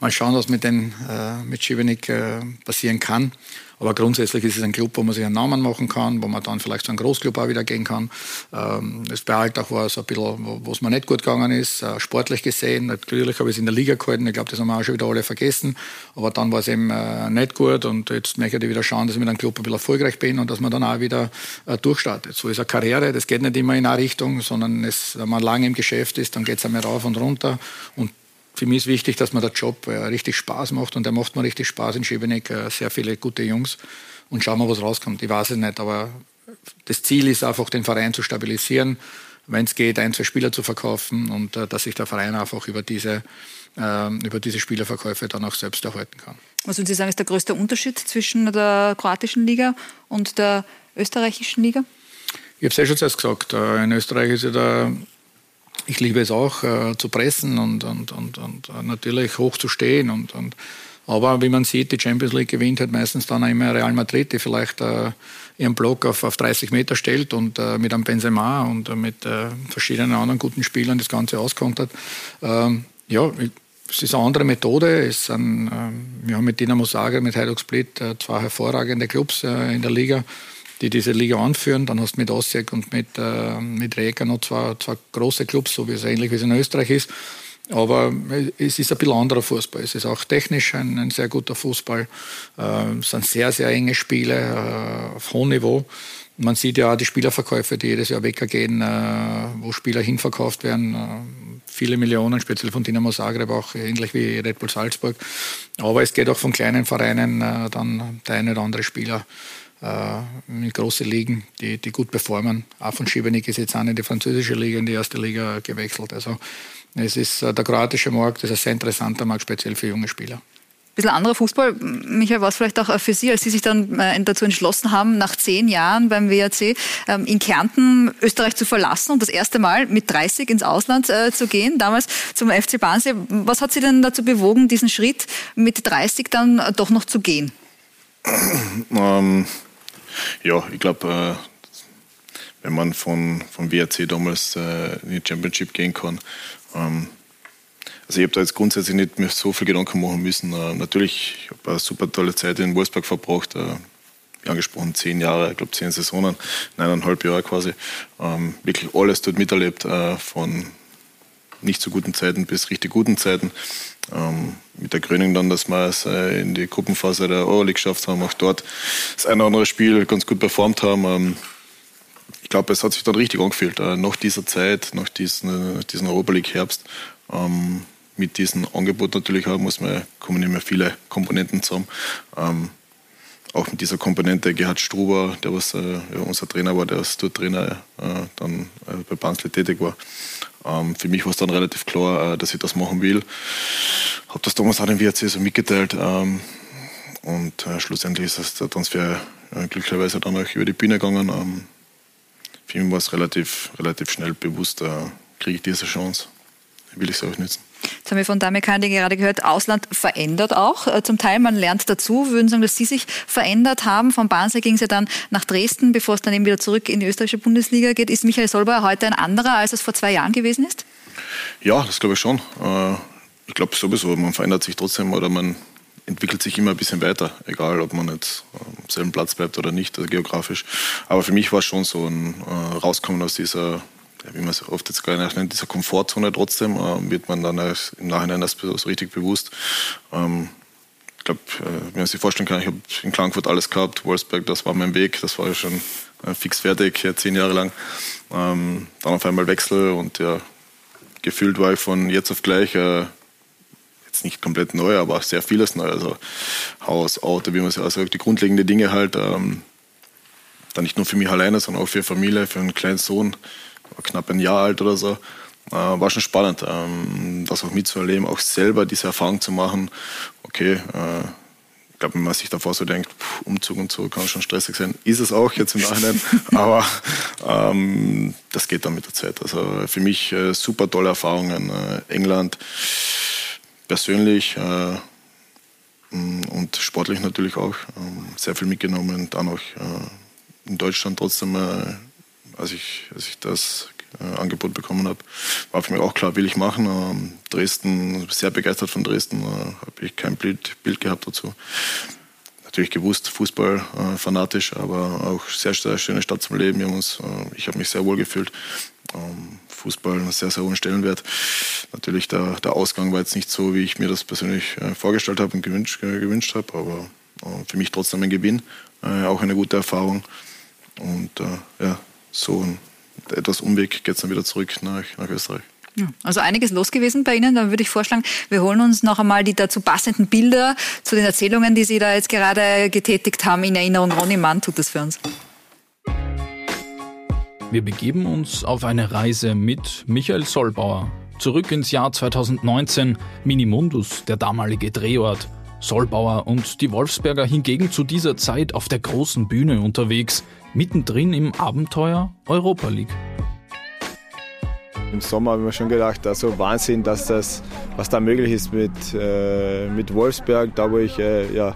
mal schauen, was mit, den, äh, mit Schivenik äh, passieren kann. Aber grundsätzlich ist es ein Club, wo man sich einen Namen machen kann, wo man dann vielleicht zu einem Großclub auch wieder gehen kann. Ähm, das bei Alltag war so ein bisschen, wo es mir nicht gut gegangen ist, äh, sportlich gesehen. Natürlich habe ich es in der Liga gehalten, ich glaube, das haben wir auch schon wieder alle vergessen. Aber dann war es eben äh, nicht gut und jetzt möchte ich wieder schauen, dass ich mit einem Club ein bisschen erfolgreich bin und dass man dann auch wieder äh, durchstartet. So ist eine Karriere, das geht nicht immer in eine Richtung, sondern es, wenn man lange im Geschäft ist, dann geht es einmal rauf und runter. Und für mich ist wichtig, dass mir der Job äh, richtig Spaß macht und der macht mir richtig Spaß in Schevenik. Äh, sehr viele gute Jungs und schauen wir, was rauskommt. Ich weiß es nicht, aber das Ziel ist einfach, den Verein zu stabilisieren, wenn es geht, ein, zwei Spieler zu verkaufen und äh, dass sich der Verein einfach über diese, äh, über diese Spielerverkäufe dann auch selbst erhalten kann. Was würden Sie sagen, ist der größte Unterschied zwischen der kroatischen Liga und der österreichischen Liga? Ich habe es ja schon zuerst gesagt, äh, in Österreich ist ja der ich liebe es auch äh, zu pressen und, und, und, und äh, natürlich hoch zu stehen. Und, und, aber wie man sieht, die Champions League gewinnt halt meistens dann immer Real Madrid, die vielleicht äh, ihren Block auf, auf 30 Meter stellt und äh, mit einem Benzema und äh, mit äh, verschiedenen anderen guten Spielern das Ganze auskontert. Ähm, ja, es ist eine andere Methode. Es sind, ähm, wir haben mit Dinamo Zagreb, mit Hajduk Split zwei hervorragende Clubs in der Liga die diese Liga anführen. Dann hast du mit Osijek und mit, äh, mit Rijeka noch zwei, zwei große Clubs, so wie es ähnlich wie es in Österreich ist. Aber es ist ein bisschen anderer Fußball. Es ist auch technisch ein, ein sehr guter Fußball. Äh, es sind sehr, sehr enge Spiele äh, auf hohem Niveau. Man sieht ja auch die Spielerverkäufe, die jedes Jahr weggehen, äh, wo Spieler hinverkauft werden. Äh, viele Millionen, speziell von Dinamo Zagreb, auch ähnlich wie Red Bull Salzburg. Aber es geht auch von kleinen Vereinen äh, dann der eine oder andere Spieler in große Ligen, die, die gut performen. Auch von Schibenik ist jetzt auch in die französische Liga, in die erste Liga gewechselt. Also es ist äh, der kroatische Markt, das ist ein sehr interessanter Markt, speziell für junge Spieler. Ein bisschen anderer Fußball. Michael, war es vielleicht auch für Sie, als Sie sich dann äh, dazu entschlossen haben, nach zehn Jahren beim WRC ähm, in Kärnten Österreich zu verlassen und das erste Mal mit 30 ins Ausland äh, zu gehen, damals zum FC Barnsee. Was hat Sie denn dazu bewogen, diesen Schritt mit 30 dann doch noch zu gehen? ähm, ja, ich glaube, äh, wenn man von, vom WRC damals äh, in die Championship gehen kann, ähm, also ich habe da jetzt grundsätzlich nicht mehr so viel Gedanken machen müssen. Äh, natürlich, ich habe eine super tolle Zeit in Wolfsburg verbracht, äh, wie angesprochen, zehn Jahre, ich glaube zehn Saisonen, neuneinhalb Jahre quasi. Ähm, wirklich alles dort miterlebt, äh, von nicht so guten Zeiten bis richtig guten Zeiten. Ähm, mit der Krönung dann, dass wir es äh, in die Gruppenphase der Euroleague geschafft haben, auch dort das eine oder andere Spiel ganz gut performt haben. Ähm, ich glaube, es hat sich dann richtig angefühlt, äh, nach dieser Zeit, nach diesen, diesen Europa League Herbst. Ähm, mit diesem Angebot natürlich auch muss man, kommen immer viele Komponenten zusammen. Ähm, auch mit dieser Komponente Gerhard Struber, der was äh, unser Trainer war, der als dort Trainer äh, dann äh, bei Barnsley tätig war. Ähm, für mich war es dann relativ klar, äh, dass ich das machen will. Habe das damals auch dem WRC so mitgeteilt. Ähm, und äh, schlussendlich ist das der Transfer äh, glücklicherweise dann auch über die Bühne gegangen. Ähm, für mich war es relativ, relativ schnell bewusst, äh, kriege ich diese Chance, will ich sie auch nützen. Jetzt haben wir von Dame Kandi gerade gehört, Ausland verändert auch. Äh, zum Teil, man lernt dazu. Würden Sie sagen, dass Sie sich verändert haben? Von Barnsley ging es ja dann nach Dresden, bevor es dann eben wieder zurück in die österreichische Bundesliga geht. Ist Michael Solbauer heute ein anderer, als es vor zwei Jahren gewesen ist? Ja, das glaube ich schon. Äh, ich glaube sowieso, man verändert sich trotzdem oder man entwickelt sich immer ein bisschen weiter, egal ob man jetzt am selben Platz bleibt oder nicht, also geografisch. Aber für mich war es schon so ein Rauskommen aus dieser wie man es oft jetzt gar nennt, dieser Komfortzone trotzdem, äh, wird man dann im Nachhinein erst so richtig bewusst. Ähm, ich glaube, äh, wie man sich vorstellen kann, ich habe in Klagenfurt alles gehabt, Wolfsburg, das war mein Weg, das war ja schon äh, fix fertig, ja, zehn Jahre lang. Ähm, dann auf einmal Wechsel und ja, gefühlt war ich von jetzt auf gleich äh, jetzt nicht komplett neu, aber sehr vieles neu. Also Haus, Auto, wie man es ja die grundlegenden Dinge halt. Ähm, dann nicht nur für mich alleine, sondern auch für Familie, für einen kleinen Sohn, knapp ein Jahr alt oder so. Äh, war schon spannend, ähm, das auch mitzuerleben, auch selber diese Erfahrung zu machen. Okay, äh, ich glaube, wenn man sich davor so denkt, pff, Umzug und so kann schon stressig sein, ist es auch jetzt im Nachhinein, aber ähm, das geht dann mit der Zeit. Also für mich äh, super tolle Erfahrungen. Äh, England persönlich äh, und sportlich natürlich auch ähm, sehr viel mitgenommen. Dann auch äh, in Deutschland trotzdem, als, ich, als ich das äh, Angebot bekommen habe, war für mich auch klar, will ich machen. Ähm, Dresden, sehr begeistert von Dresden, äh, habe ich kein Bild, Bild gehabt dazu. Natürlich gewusst, Fußball äh, fanatisch, aber auch sehr, sehr schöne Stadt zum Leben. Wir uns, äh, ich habe mich sehr wohl gefühlt. Ähm, Fußball einen sehr, sehr hohen Stellenwert. Natürlich, der, der Ausgang war jetzt nicht so, wie ich mir das persönlich äh, vorgestellt habe und gewünscht, äh, gewünscht habe, aber für mich trotzdem ein Gewinn, auch eine gute Erfahrung. Und ja, so ein etwas Umweg geht es dann wieder zurück nach, nach Österreich. Also einiges los gewesen bei Ihnen. Dann würde ich vorschlagen, wir holen uns noch einmal die dazu passenden Bilder zu den Erzählungen, die Sie da jetzt gerade getätigt haben, in Erinnerung. Ronny Mann tut das für uns. Wir begeben uns auf eine Reise mit Michael Solbauer. Zurück ins Jahr 2019, Minimundus, der damalige Drehort. Solbauer und die Wolfsberger hingegen zu dieser Zeit auf der großen Bühne unterwegs, mittendrin im Abenteuer Europa League. Im Sommer haben wir schon gedacht, also Wahnsinn, dass das, was da möglich ist mit, äh, mit Wolfsberg, da wo ich äh, ja,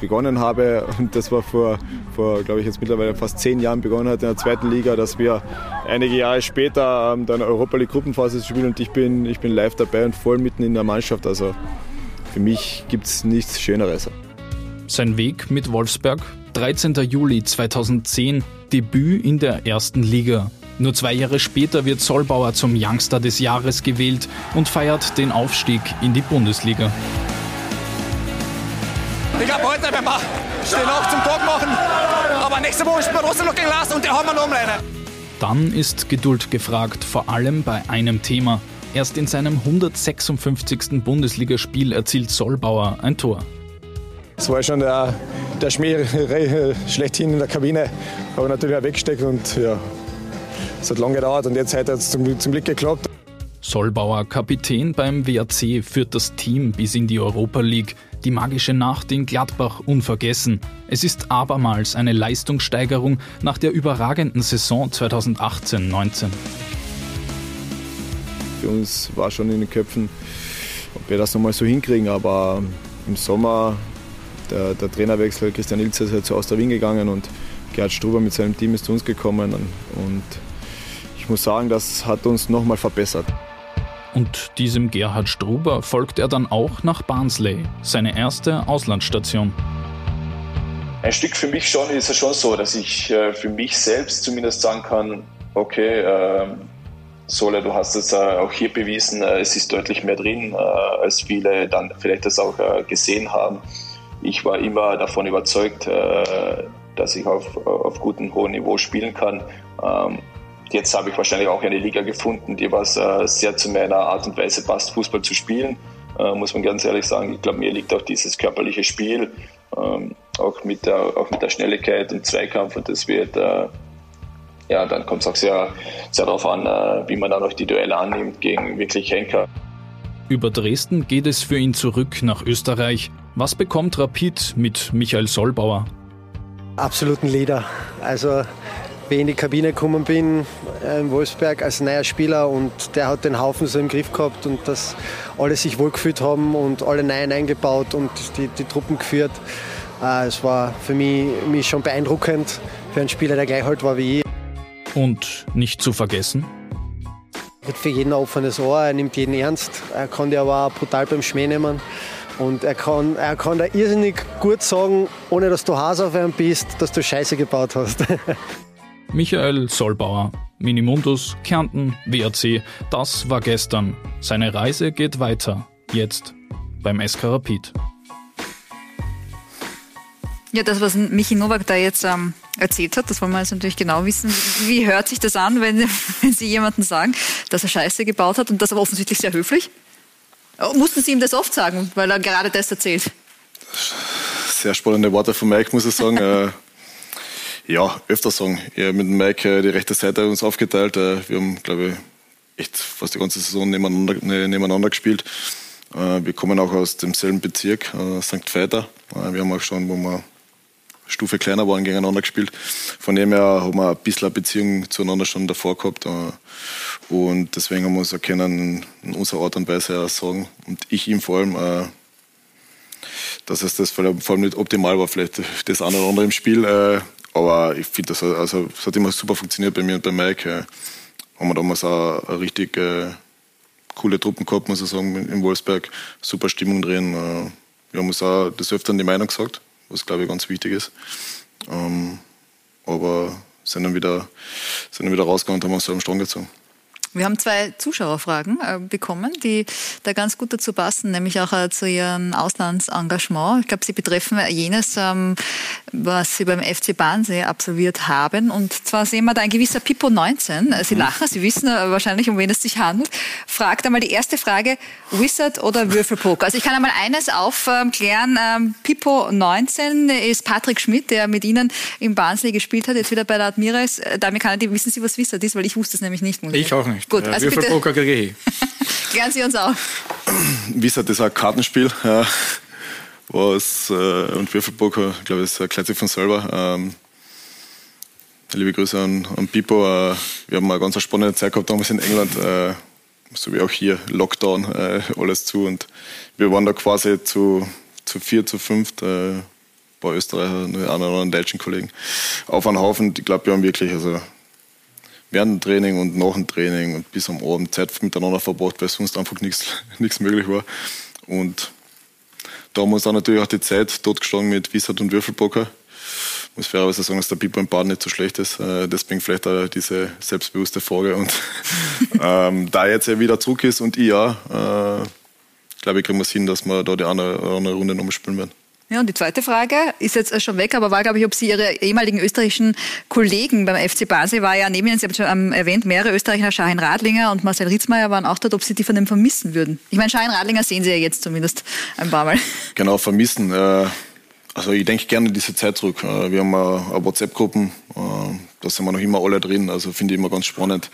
begonnen habe. Und das war vor, vor glaube ich, jetzt mittlerweile fast zehn Jahren begonnen hat in der zweiten Liga, dass wir einige Jahre später ähm, dann Europa League Gruppenphase spielen und ich bin, ich bin live dabei und voll mitten in der Mannschaft. Also für mich gibt es nichts Schöneres. Sein Weg mit Wolfsberg, 13. Juli 2010, Debüt in der ersten Liga. Nur zwei Jahre später wird Solbauer zum Youngster des Jahres gewählt und feiert den Aufstieg in die Bundesliga. Ich glaube, heute werden wir stehen auch zum Tag machen. Aber nächste Woche spielen wir trotzdem noch gegen Lars und die haben wir noch umrennen. Dann ist Geduld gefragt, vor allem bei einem Thema. Erst in seinem 156. Bundesligaspiel erzielt Solbauer ein Tor. Es war schon der, der Schmäh schlechthin in der Kabine, aber natürlich auch weggesteckt und ja, es hat lange gedauert und jetzt hat es zum, zum Glück geklappt. Solbauer, Kapitän beim WRC, führt das Team bis in die Europa League. Die magische Nacht in Gladbach unvergessen. Es ist abermals eine Leistungssteigerung nach der überragenden Saison 2018-19. Für uns war schon in den Köpfen, ob wir das nochmal so hinkriegen, aber im Sommer der, der Trainerwechsel, Christian Ilze ist halt zu Austria Wien gegangen und Gerhard Struber mit seinem Team ist zu uns gekommen und ich muss sagen, das hat uns nochmal verbessert. Und diesem Gerhard Struber folgt er dann auch nach Barnsley, seine erste Auslandsstation. Ein Stück für mich schon ist es schon so, dass ich äh, für mich selbst zumindest sagen kann, okay, äh, Sole, du hast es äh, auch hier bewiesen, äh, es ist deutlich mehr drin, äh, als viele dann vielleicht das auch äh, gesehen haben. Ich war immer davon überzeugt, dass ich auf, auf gutem hohem Niveau spielen kann. Ähm, Jetzt habe ich wahrscheinlich auch eine Liga gefunden, die was äh, sehr zu meiner Art und Weise passt, Fußball zu spielen. Äh, muss man ganz ehrlich sagen. Ich glaube, mir liegt auch dieses körperliche Spiel, ähm, auch, mit der, auch mit der Schnelligkeit im Zweikampf und das wird, äh, ja, dann kommt es auch sehr, sehr darauf an, äh, wie man dann auch die Duelle annimmt gegen wirklich Henker. Über Dresden geht es für ihn zurück nach Österreich. Was bekommt Rapid mit Michael Solbauer? Absoluten Leader. Also wie ich in die Kabine gekommen bin äh, in Wolfsberg als neuer Spieler und der hat den Haufen so im Griff gehabt und dass alle sich wohlgefühlt haben und alle Neuen eingebaut und die, die Truppen geführt. Äh, es war für mich, mich schon beeindruckend für einen Spieler, der gleich alt war wie ich. Und nicht zu vergessen? Er hat für jeden ein offenes Ohr, er nimmt jeden ernst. Er kann dir aber auch brutal beim Schmäh nehmen. Und er kann, er kann da irrsinnig gut sagen, ohne dass du Hase auf einem bist, dass du Scheiße gebaut hast. Michael Solbauer, Minimundus, Kärnten, WRC, das war gestern. Seine Reise geht weiter. Jetzt beim SK Rapid. Ja, das, was Michi Nowak da jetzt ähm, erzählt hat, das wollen wir jetzt natürlich genau wissen. Wie hört sich das an, wenn, wenn Sie jemandem sagen, dass er Scheiße gebaut hat und das aber offensichtlich sehr höflich? Mussten Sie ihm das oft sagen, weil er gerade das erzählt? Sehr spannende Worte von Mike, muss ich sagen. Äh, Ja, öfter sagen. Ja, mit dem Mike äh, die rechte Seite uns aufgeteilt. Äh, wir haben, glaube ich, echt fast die ganze Saison nebeneinander, ne, nebeneinander gespielt. Wir kommen auch aus demselben Bezirk, St. Veiter. Wir haben auch schon, wo wir Stufe kleiner waren, gegeneinander gespielt. Von dem her haben wir ein bisschen eine Beziehung zueinander schon davor gehabt. Und deswegen haben wir uns in unserer Art und Weise sagen. Und ich ihm vor allem, dass es das vor allem nicht optimal war, vielleicht das eine oder andere im Spiel. Aber ich finde, das also, das hat immer super funktioniert bei mir und bei Mike haben wir damals auch eine richtig äh, coole Truppen gehabt, muss ich sagen, in Wolfsberg. Super Stimmung drin. Äh, wir haben uns auch des Öfteren die Meinung gesagt, was glaube ich ganz wichtig ist. Ähm, aber sind dann wieder, sind dann wieder rausgegangen und haben uns so am Strang gezogen. Wir haben zwei Zuschauerfragen äh, bekommen, die da ganz gut dazu passen, nämlich auch äh, zu Ihrem Auslandsengagement. Ich glaube, sie betreffen jenes, ähm, was Sie beim FC Barnsee absolviert haben. Und zwar sehen wir da ein gewisser Pippo 19. Sie mhm. lachen, Sie wissen äh, wahrscheinlich, um wen es sich handelt. Fragt einmal die erste Frage, Wizard oder Würfelpoker? Also ich kann einmal eines aufklären. Ähm, Pippo 19 ist Patrick Schmidt, der mit Ihnen im Barnsley gespielt hat, jetzt wieder bei der Admires. Damit kann ich, wissen Sie, was Wizard ist? Weil ich wusste es nämlich nicht. Ich auch nicht nicht. Gut, also Würfelpoker kriege ich. Klären Sie uns auf. Wizard ist ein Kartenspiel. Was, äh, und Würfelpoker, ich glaube, das erklärt sich von selber. Ähm, liebe Grüße an, an Pipo. Äh, wir haben eine ganz spannende Zeit gehabt damals in England. Äh, so wie auch hier, Lockdown, äh, alles zu. Und wir waren da quasi zu, zu vier, zu fünft. Äh, ein paar Österreicher, einen oder anderen deutschen Kollegen. Auf einen Haufen. Ich glaube, wir haben wirklich also während dem Training und nach dem Training und bis am Abend Zeit miteinander verbracht, weil sonst einfach nichts möglich war. Und da haben wir uns dann natürlich auch die Zeit totgeschlagen mit Wissert und Würfelpoker. Ich muss fairerweise sagen, dass der Pipo im Bad nicht so schlecht ist. Äh, deswegen vielleicht auch diese selbstbewusste Frage. Und ähm, da jetzt er wieder zurück ist und ich ja, äh, glaube ich, kriegen wir es hin, dass wir da die andere, andere Runde nochmal spielen werden. Ja, und die zweite Frage ist jetzt schon weg, aber war, glaube ich, ob Sie Ihre ehemaligen österreichischen Kollegen beim FC Basel, war ja neben Ihnen, Sie haben schon erwähnt, mehrere Österreicher, Schein Radlinger und Marcel Ritzmeier waren auch dort, ob Sie die von dem vermissen würden. Ich meine, Schein Radlinger sehen Sie ja jetzt zumindest ein paar Mal. Genau, vermissen. Äh, also ich denke gerne diese Zeit zurück. Äh, wir haben eine WhatsApp-Gruppen, äh, da sind wir noch immer alle drin, also finde ich immer ganz spannend.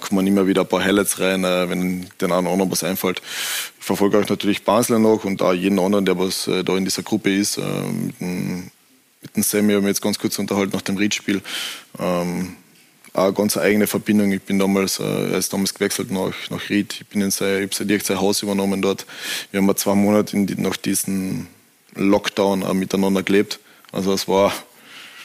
Kommen immer wieder ein paar Highlights rein, wenn den einen oder anderen was einfällt verfolge auch natürlich Basler noch und auch jeden anderen, der was äh, da in dieser Gruppe ist. Äh, mit, dem, mit dem Sammy haben wir jetzt ganz kurz unterhalten nach dem Ried-Spiel. Ähm, auch eine ganz eigene Verbindung. Ich bin damals, äh, er ist damals gewechselt nach, nach Ried. Ich bin in sein, ich habe direkt sein Haus übernommen dort. Wir haben zwei Monate in nach diesem Lockdown auch miteinander gelebt. Also es war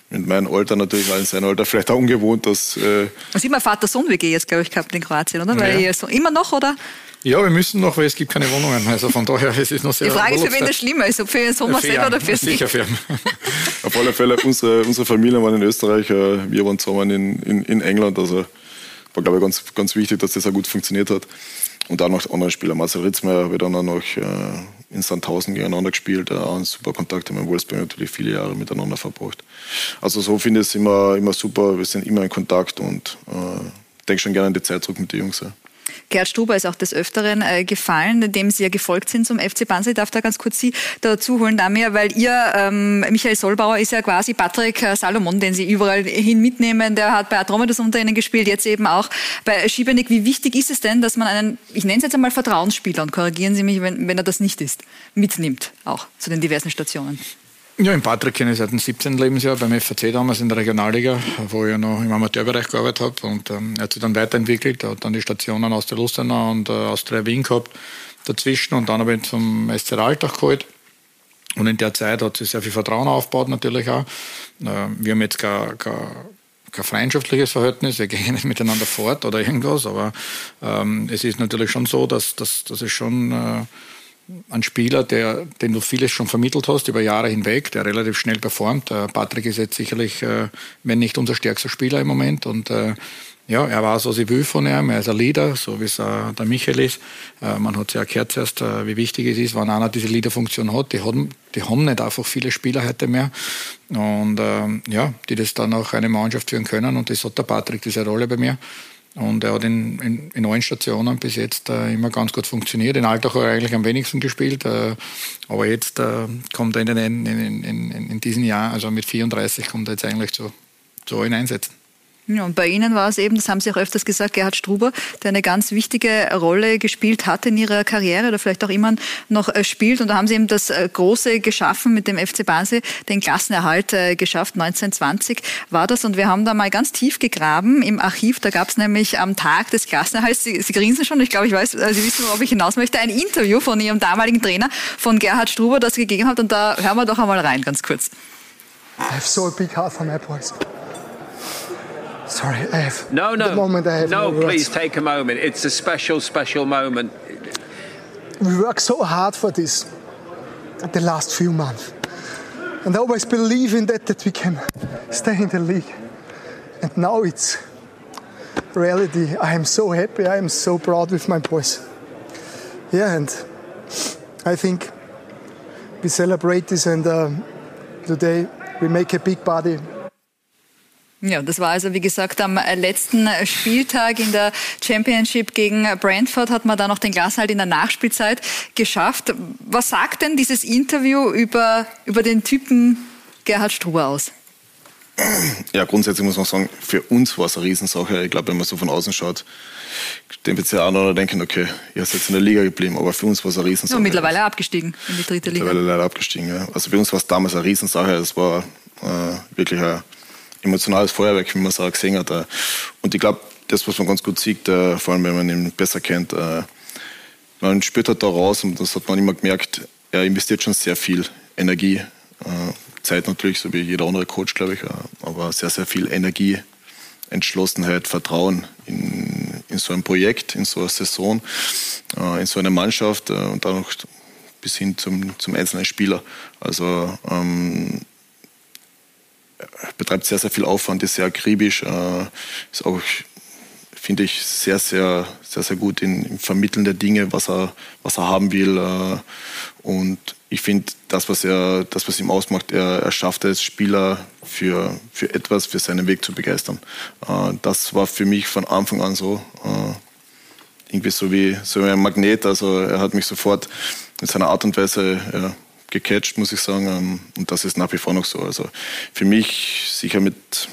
mit meinem Alter natürlich, weil in seinem Alter vielleicht auch ungewohnt, dass... Äh Was immer Vater-Sohn-WG jetzt, glaube ich, gehabt in Kroatien, oder? Weil ja. so, immer noch, oder? Ja, wir müssen noch, weil es gibt keine Wohnungen. Also von daher es ist noch sehr. Die Frage ist, für wen das schlimmer ist, ob für Ihren Sohn Marcel oder für Sie. Sicher für Auf alle Fälle, unsere, unsere Familie waren in Österreich, äh, wir waren zusammen in, in, in England. Also war, glaube ich, ganz, ganz wichtig, dass das auch gut funktioniert hat. Und dann noch andere Spieler. Marcel Ritzmeier habe ich dann auch noch äh, in Sandhausen gegeneinander gespielt. Auch ein super Kontakt mit Wolfsburg natürlich viele Jahre miteinander verbracht. Also so finde ich es immer, immer super. Wir sind immer in Kontakt und äh, denke schon gerne an die Zeit zurück mit den Jungs. Ja. Gerd Struber ist auch des Öfteren äh, gefallen, dem Sie ja gefolgt sind zum FC Banse. Ich darf da ganz kurz Sie dazu holen, Damir, weil ihr, ähm, Michael Solbauer, ist ja quasi Patrick äh, Salomon, den Sie überall hin mitnehmen. Der hat bei Atromedas unter Ihnen gespielt, jetzt eben auch bei Schiebenig. Wie wichtig ist es denn, dass man einen, ich nenne es jetzt einmal Vertrauensspieler, und korrigieren Sie mich, wenn, wenn er das nicht ist, mitnimmt, auch zu den diversen Stationen? Ja, in Patrick kenne ich seit dem 17. Lebensjahr beim FAC damals in der Regionalliga, wo ich noch im Amateurbereich gearbeitet habe. Und ähm, er hat sich dann weiterentwickelt. Er hat dann die Stationen aus der Lustenau und äh, Austria Wien gehabt dazwischen und dann habe ich zum SC Alltag geholt. Und in der Zeit hat sich sehr viel Vertrauen aufgebaut, natürlich auch. Äh, wir haben jetzt kein, kein, kein freundschaftliches Verhältnis, wir gehen nicht miteinander fort oder irgendwas, aber ähm, es ist natürlich schon so, dass, dass, dass es schon. Äh, ein Spieler, der, den du vieles schon vermittelt hast über Jahre hinweg, der relativ schnell performt. Patrick ist jetzt sicherlich, äh, wenn nicht unser stärkster Spieler im Moment. Und äh, ja, er weiß, was ich will von ihm. Er ist ein Leader, so wie es äh, der Michael ist. Man hat ja gehört zuerst, wie wichtig es ist, wenn einer diese Leaderfunktion hat. Die haben, die haben nicht einfach viele Spieler heute mehr. Und ähm, ja, die das dann auch eine Mannschaft führen können. Und das hat der Patrick diese Rolle bei mir. Und er hat in, in, in allen Stationen bis jetzt äh, immer ganz gut funktioniert. In Alltag hat er eigentlich am wenigsten gespielt. Äh, aber jetzt äh, kommt er in, den, in, in, in, in diesem Jahr, also mit 34, kommt er jetzt eigentlich zu, so hineinsetzen. Ja, und bei Ihnen war es eben, das haben Sie auch öfters gesagt, Gerhard Struber, der eine ganz wichtige Rolle gespielt hat in Ihrer Karriere oder vielleicht auch immer noch äh, spielt. Und da haben Sie eben das äh, Große geschaffen mit dem FC Basel, den Klassenerhalt äh, geschafft. 1920 war das. Und wir haben da mal ganz tief gegraben im Archiv. Da gab es nämlich am Tag des Klassenerhalts, Sie, Sie grinsen schon, ich glaube, ich weiß, Sie wissen, worauf ich hinaus möchte, ein Interview von Ihrem damaligen Trainer, von Gerhard Struber, das gegeben hat. Und da hören wir doch einmal rein, ganz kurz. I have so a big heart for my boys. Sorry, I have. No, no. The moment I have no, no please take a moment. It's a special, special moment. We worked so hard for this the last few months. And I always believe in that, that we can stay in the league. And now it's reality. I am so happy. I am so proud with my boys. Yeah, and I think we celebrate this and uh, today we make a big party ja, das war also, wie gesagt, am letzten Spieltag in der Championship gegen Brentford hat man da noch den Glas halt in der Nachspielzeit geschafft. Was sagt denn dieses Interview über, über den Typen Gerhard Struber aus? Ja, grundsätzlich muss man sagen, für uns war es eine Riesensache. Ich glaube, wenn man so von außen schaut, dem wird ja auch noch denken, okay, ihr seid in der Liga geblieben, aber für uns war es eine Riesensache. Ja, mittlerweile abgestiegen in die dritte Liga. Mittlerweile leider abgestiegen, ja. Also für uns war es damals eine Riesensache. Es war äh, wirklich ein emotionales Feuerwerk, wie man es auch gesehen hat. Äh. Und ich glaube, das, was man ganz gut sieht, äh, vor allem wenn man ihn besser kennt, äh, man spürt halt da raus und das hat man immer gemerkt, er investiert schon sehr viel Energie, Zeit natürlich, so wie jeder andere Coach, glaube ich, aber sehr, sehr viel Energie, Entschlossenheit, Vertrauen in, in so ein Projekt, in so eine Saison, in so eine Mannschaft und dann noch bis hin zum, zum einzelnen Spieler. Also ähm, betreibt sehr, sehr viel Aufwand, ist sehr akribisch, äh, ist auch, finde ich, sehr, sehr, sehr, sehr gut in, im Vermitteln der Dinge, was er, was er haben will. Äh, und ich finde, das, was er, das, was ihm ausmacht, er, er schafft es, Spieler für, für etwas, für seinen Weg zu begeistern. Äh, das war für mich von Anfang an so. irgendwie so wie, so wie ein Magnet. Also er hat mich sofort in seiner Art und Weise ja, gecatcht, muss ich sagen. Ähm, und das ist nach wie vor noch so. Also für mich sicher mit,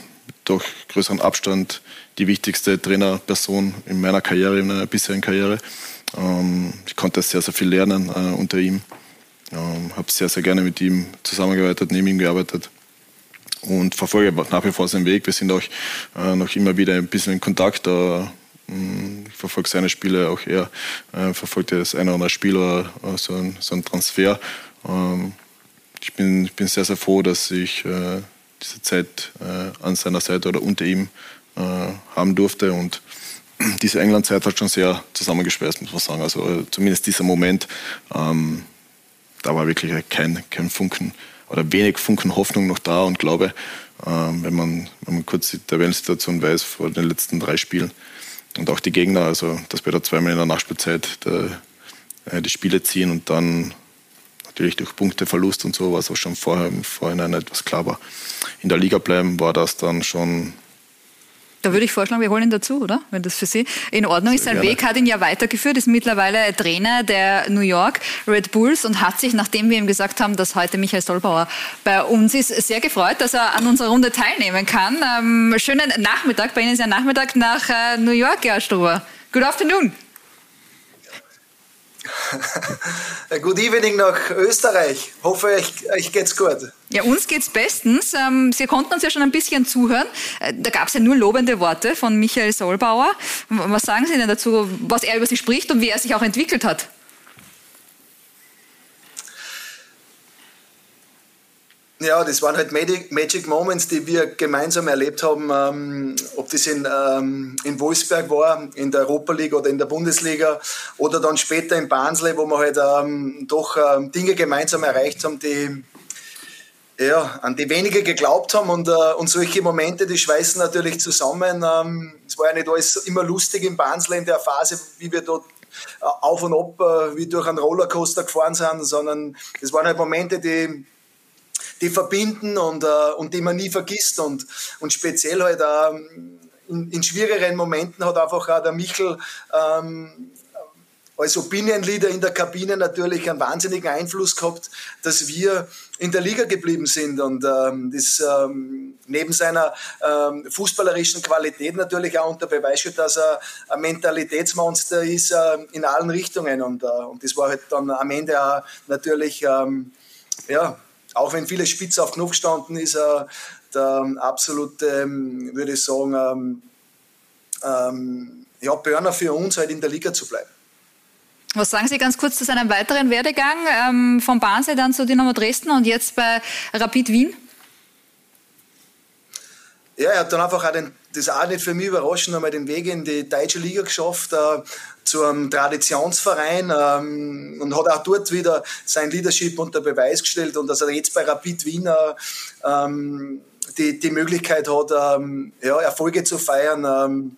durch größeren Abstand die wichtigste Trainerperson in meiner Karriere, in meiner bisherigen Karriere. Ähm, ich konnte sehr, sehr viel lernen äh, unter ihm. Ähm, habe sehr, sehr gerne mit ihm zusammengearbeitet, neben ihm gearbeitet und verfolge nach wie vor seinen Weg. Wir sind auch äh, noch immer wieder ein bisschen in Kontakt. Äh, ich verfolge seine Spiele auch eher, äh, verfolge das eine oder andere Spiel oder so ein, so ein Transfer. Ähm, ich, bin, ich bin sehr, sehr froh, dass ich äh, diese Zeit äh, an seiner Seite oder unter ihm äh, haben durfte und diese England-Zeit hat schon sehr zusammengeschweißt, muss man sagen. Also äh, zumindest dieser Moment, ähm, da war wirklich kein, kein Funken oder wenig Funken Hoffnung noch da und Glaube, ähm, wenn, man, wenn man kurz die Tabellensituation weiß vor den letzten drei Spielen und auch die Gegner, also dass wir da zweimal in der Nachspielzeit der, äh, die Spiele ziehen und dann natürlich durch Punkteverlust und so, was auch schon vorher im Vorhinein etwas klar war. In der Liga bleiben war das dann schon da würde ich vorschlagen, wir holen ihn dazu, oder? Wenn das für Sie in Ordnung ist. Sein Weg hat ihn ja weitergeführt, ist mittlerweile Trainer der New York Red Bulls und hat sich, nachdem wir ihm gesagt haben, dass heute Michael Stolbauer bei uns ist, sehr gefreut, dass er an unserer Runde teilnehmen kann. Ähm, schönen Nachmittag, bei Ihnen ist ja Nachmittag nach äh, New York, Gerhard Struber. Good afternoon. Good evening nach Österreich. Hoffe, euch, euch geht's gut. Ja, uns geht's bestens. Ähm, Sie konnten uns ja schon ein bisschen zuhören. Äh, da gab es ja nur lobende Worte von Michael Solbauer. Was sagen Sie denn dazu, was er über Sie spricht und wie er sich auch entwickelt hat? Ja, das waren halt Magic Moments, die wir gemeinsam erlebt haben, ähm, ob das in, ähm, in Wolfsberg war, in der Europa League oder in der Bundesliga oder dann später in Barnsley, wo wir halt ähm, doch ähm, Dinge gemeinsam erreicht haben, die, ja, an die wenige geglaubt haben und, äh, und solche Momente, die schweißen natürlich zusammen. Ähm, es war ja nicht alles immer lustig in Barnsley in der Phase, wie wir dort äh, auf und ab äh, wie durch einen Rollercoaster gefahren sind, sondern es waren halt Momente, die die verbinden und, äh, und die man nie vergisst. Und, und speziell halt ähm, in, in schwierigeren Momenten hat einfach auch der Michel ähm, als Opinion Leader in der Kabine natürlich einen wahnsinnigen Einfluss gehabt, dass wir in der Liga geblieben sind und ähm, das ähm, neben seiner ähm, fußballerischen Qualität natürlich auch unter Beweis steht, dass er ein Mentalitätsmonster ist äh, in allen Richtungen und, äh, und das war halt dann am Ende auch natürlich ähm, ja auch wenn viele Spitze auf Knopf gestanden ist, äh, der absolute, ähm, würde ich sagen, ähm, ähm, ja, Burner für uns halt in der Liga zu bleiben. Was sagen Sie ganz kurz zu seinem weiteren Werdegang ähm, vom Barnsee dann zu Dynamo Dresden und jetzt bei Rapid Wien? Ja, er hat dann einfach auch den, das auch nicht für mich überraschend, einmal den Weg in die deutsche Liga geschafft, äh, zu einem Traditionsverein ähm, und hat auch dort wieder sein Leadership unter Beweis gestellt und dass er jetzt bei Rapid Wien äh, ähm, die, die Möglichkeit hat, ähm, ja, Erfolge zu feiern. Ähm,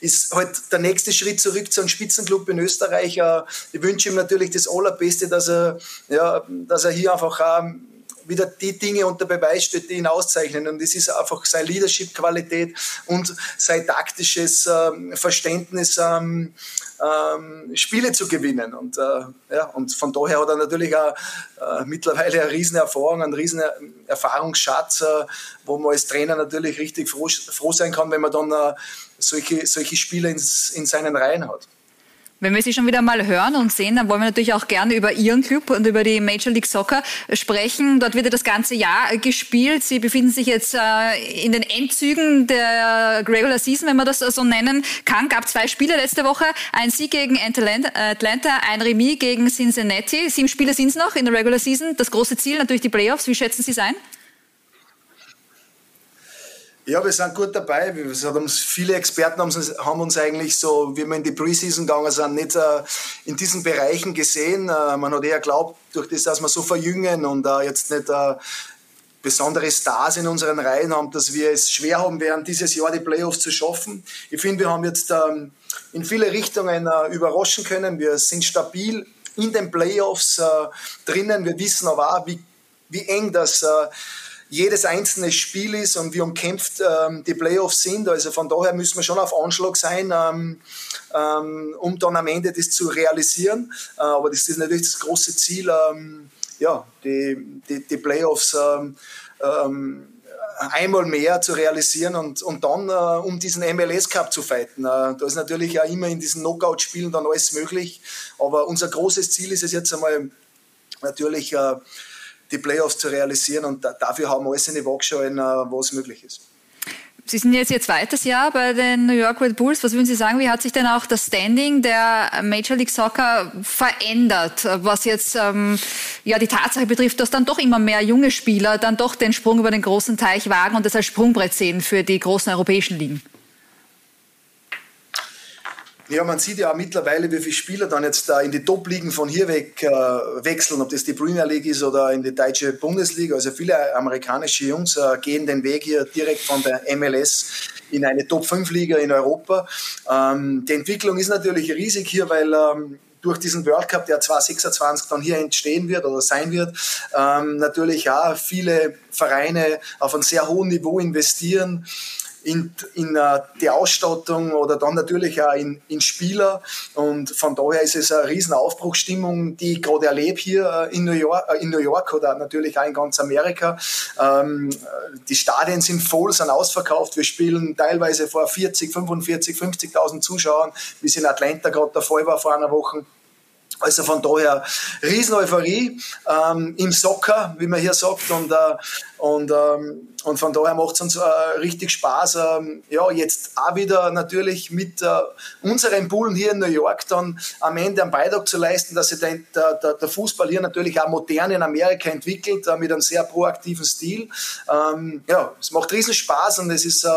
ist halt der nächste Schritt zurück zu einem Spitzenclub in Österreich. Äh, ich wünsche ihm natürlich das Allerbeste, dass er, ja, dass er hier einfach auch wieder die Dinge unter Beweis stellt, die ihn auszeichnen. Und das ist einfach seine Leadership-Qualität und sein taktisches ähm, Verständnis, ähm, ähm, Spiele zu gewinnen. Und, äh, ja, und von daher hat er natürlich auch äh, mittlerweile eine riesen Erfahrung, einen riesen Erfahrungsschatz, äh, wo man als Trainer natürlich richtig froh, froh sein kann, wenn man dann äh, solche, solche Spieler in seinen Reihen hat. Wenn wir Sie schon wieder mal hören und sehen, dann wollen wir natürlich auch gerne über Ihren Club und über die Major League Soccer sprechen. Dort wird ja das ganze Jahr gespielt. Sie befinden sich jetzt äh, in den Endzügen der Regular Season, wenn man das so nennen kann. Gab zwei Spiele letzte Woche. Ein Sieg gegen Atlanta, ein Remis gegen Cincinnati. Sieben Spiele sind es noch in der Regular Season. Das große Ziel natürlich die Playoffs. Wie schätzen Sie es ein? Ja, wir sind gut dabei. viele Experten haben uns, haben uns, eigentlich so, wie wir in die Preseason gegangen sind, nicht äh, in diesen Bereichen gesehen. Äh, man hat eher glaubt, durch das, dass wir so verjüngen und äh, jetzt nicht äh, besondere Stars in unseren Reihen haben, dass wir es schwer haben werden, dieses Jahr die Playoffs zu schaffen. Ich finde, wir haben jetzt ähm, in viele Richtungen äh, überraschen können. Wir sind stabil in den Playoffs äh, drinnen. Wir wissen aber auch, wie, wie eng das jedes einzelne Spiel ist und wie umkämpft ähm, die Playoffs sind. Also von daher müssen wir schon auf Anschlag sein, ähm, ähm, um dann am Ende das zu realisieren. Äh, aber das ist natürlich das große Ziel, ähm, ja, die, die, die Playoffs ähm, ähm, einmal mehr zu realisieren und, und dann äh, um diesen MLS Cup zu fighten. Äh, da ist natürlich auch immer in diesen Knockout-Spielen dann alles möglich. Aber unser großes Ziel ist es jetzt einmal natürlich, äh, die Playoffs zu realisieren. Und dafür haben wir alles in die Waagschale, wo es möglich ist. Sie sind jetzt Ihr zweites Jahr bei den New York Red Bulls. Was würden Sie sagen, wie hat sich denn auch das Standing der Major League Soccer verändert, was jetzt ähm, ja, die Tatsache betrifft, dass dann doch immer mehr junge Spieler dann doch den Sprung über den großen Teich wagen und das als Sprungbrett sehen für die großen europäischen Ligen? Ja, man sieht ja auch mittlerweile, wie viele Spieler dann jetzt da in die Top-Ligen von hier weg äh, wechseln, ob das die Premier League ist oder in die deutsche Bundesliga. Also viele amerikanische Jungs äh, gehen den Weg hier direkt von der MLS in eine Top-5-Liga in Europa. Ähm, die Entwicklung ist natürlich riesig hier, weil ähm, durch diesen World Cup, der 2026 dann hier entstehen wird oder sein wird, ähm, natürlich auch viele Vereine auf einem sehr hohen Niveau investieren in, in uh, die Ausstattung oder dann natürlich auch in, in Spieler. Und von daher ist es eine riesen Aufbruchsstimmung, die ich gerade erlebe hier äh, in New, York, äh, in New York oder natürlich auch in ganz Amerika. Ähm, die Stadien sind voll, sind ausverkauft. Wir spielen teilweise vor 40, 45, 50.000 Zuschauern, wie es in Atlanta gerade der Fall war vor einer Woche. Also von daher riesen Euphorie ähm, im Soccer, wie man hier sagt. Und, äh, und, ähm, und von daher macht es uns äh, richtig Spaß. Ähm, ja, jetzt auch wieder natürlich mit äh, unseren Bullen hier in New York dann am Ende einen Beitrag zu leisten, dass sich der, der, der Fußball hier natürlich auch modern in Amerika entwickelt, äh, mit einem sehr proaktiven Stil. Ähm, ja, es macht riesen Spaß und es ist äh,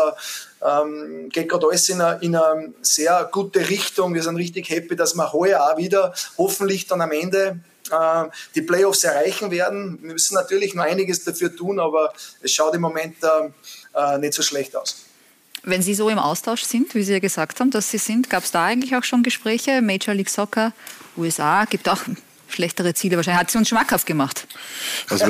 ähm, geht gerade alles in eine, in eine sehr gute Richtung. Wir sind richtig happy, dass wir heuer auch wieder hoffentlich dann am Ende äh, die Playoffs erreichen werden. Wir müssen natürlich noch einiges dafür tun, aber es schaut im Moment äh, äh nicht so schlecht aus. Wenn Sie so im Austausch sind, wie Sie ja gesagt haben, dass Sie sind, gab es da eigentlich auch schon Gespräche? Major League Soccer, USA, gibt auch schlechtere Ziele wahrscheinlich. Hat sie uns schmackhaft gemacht. Also,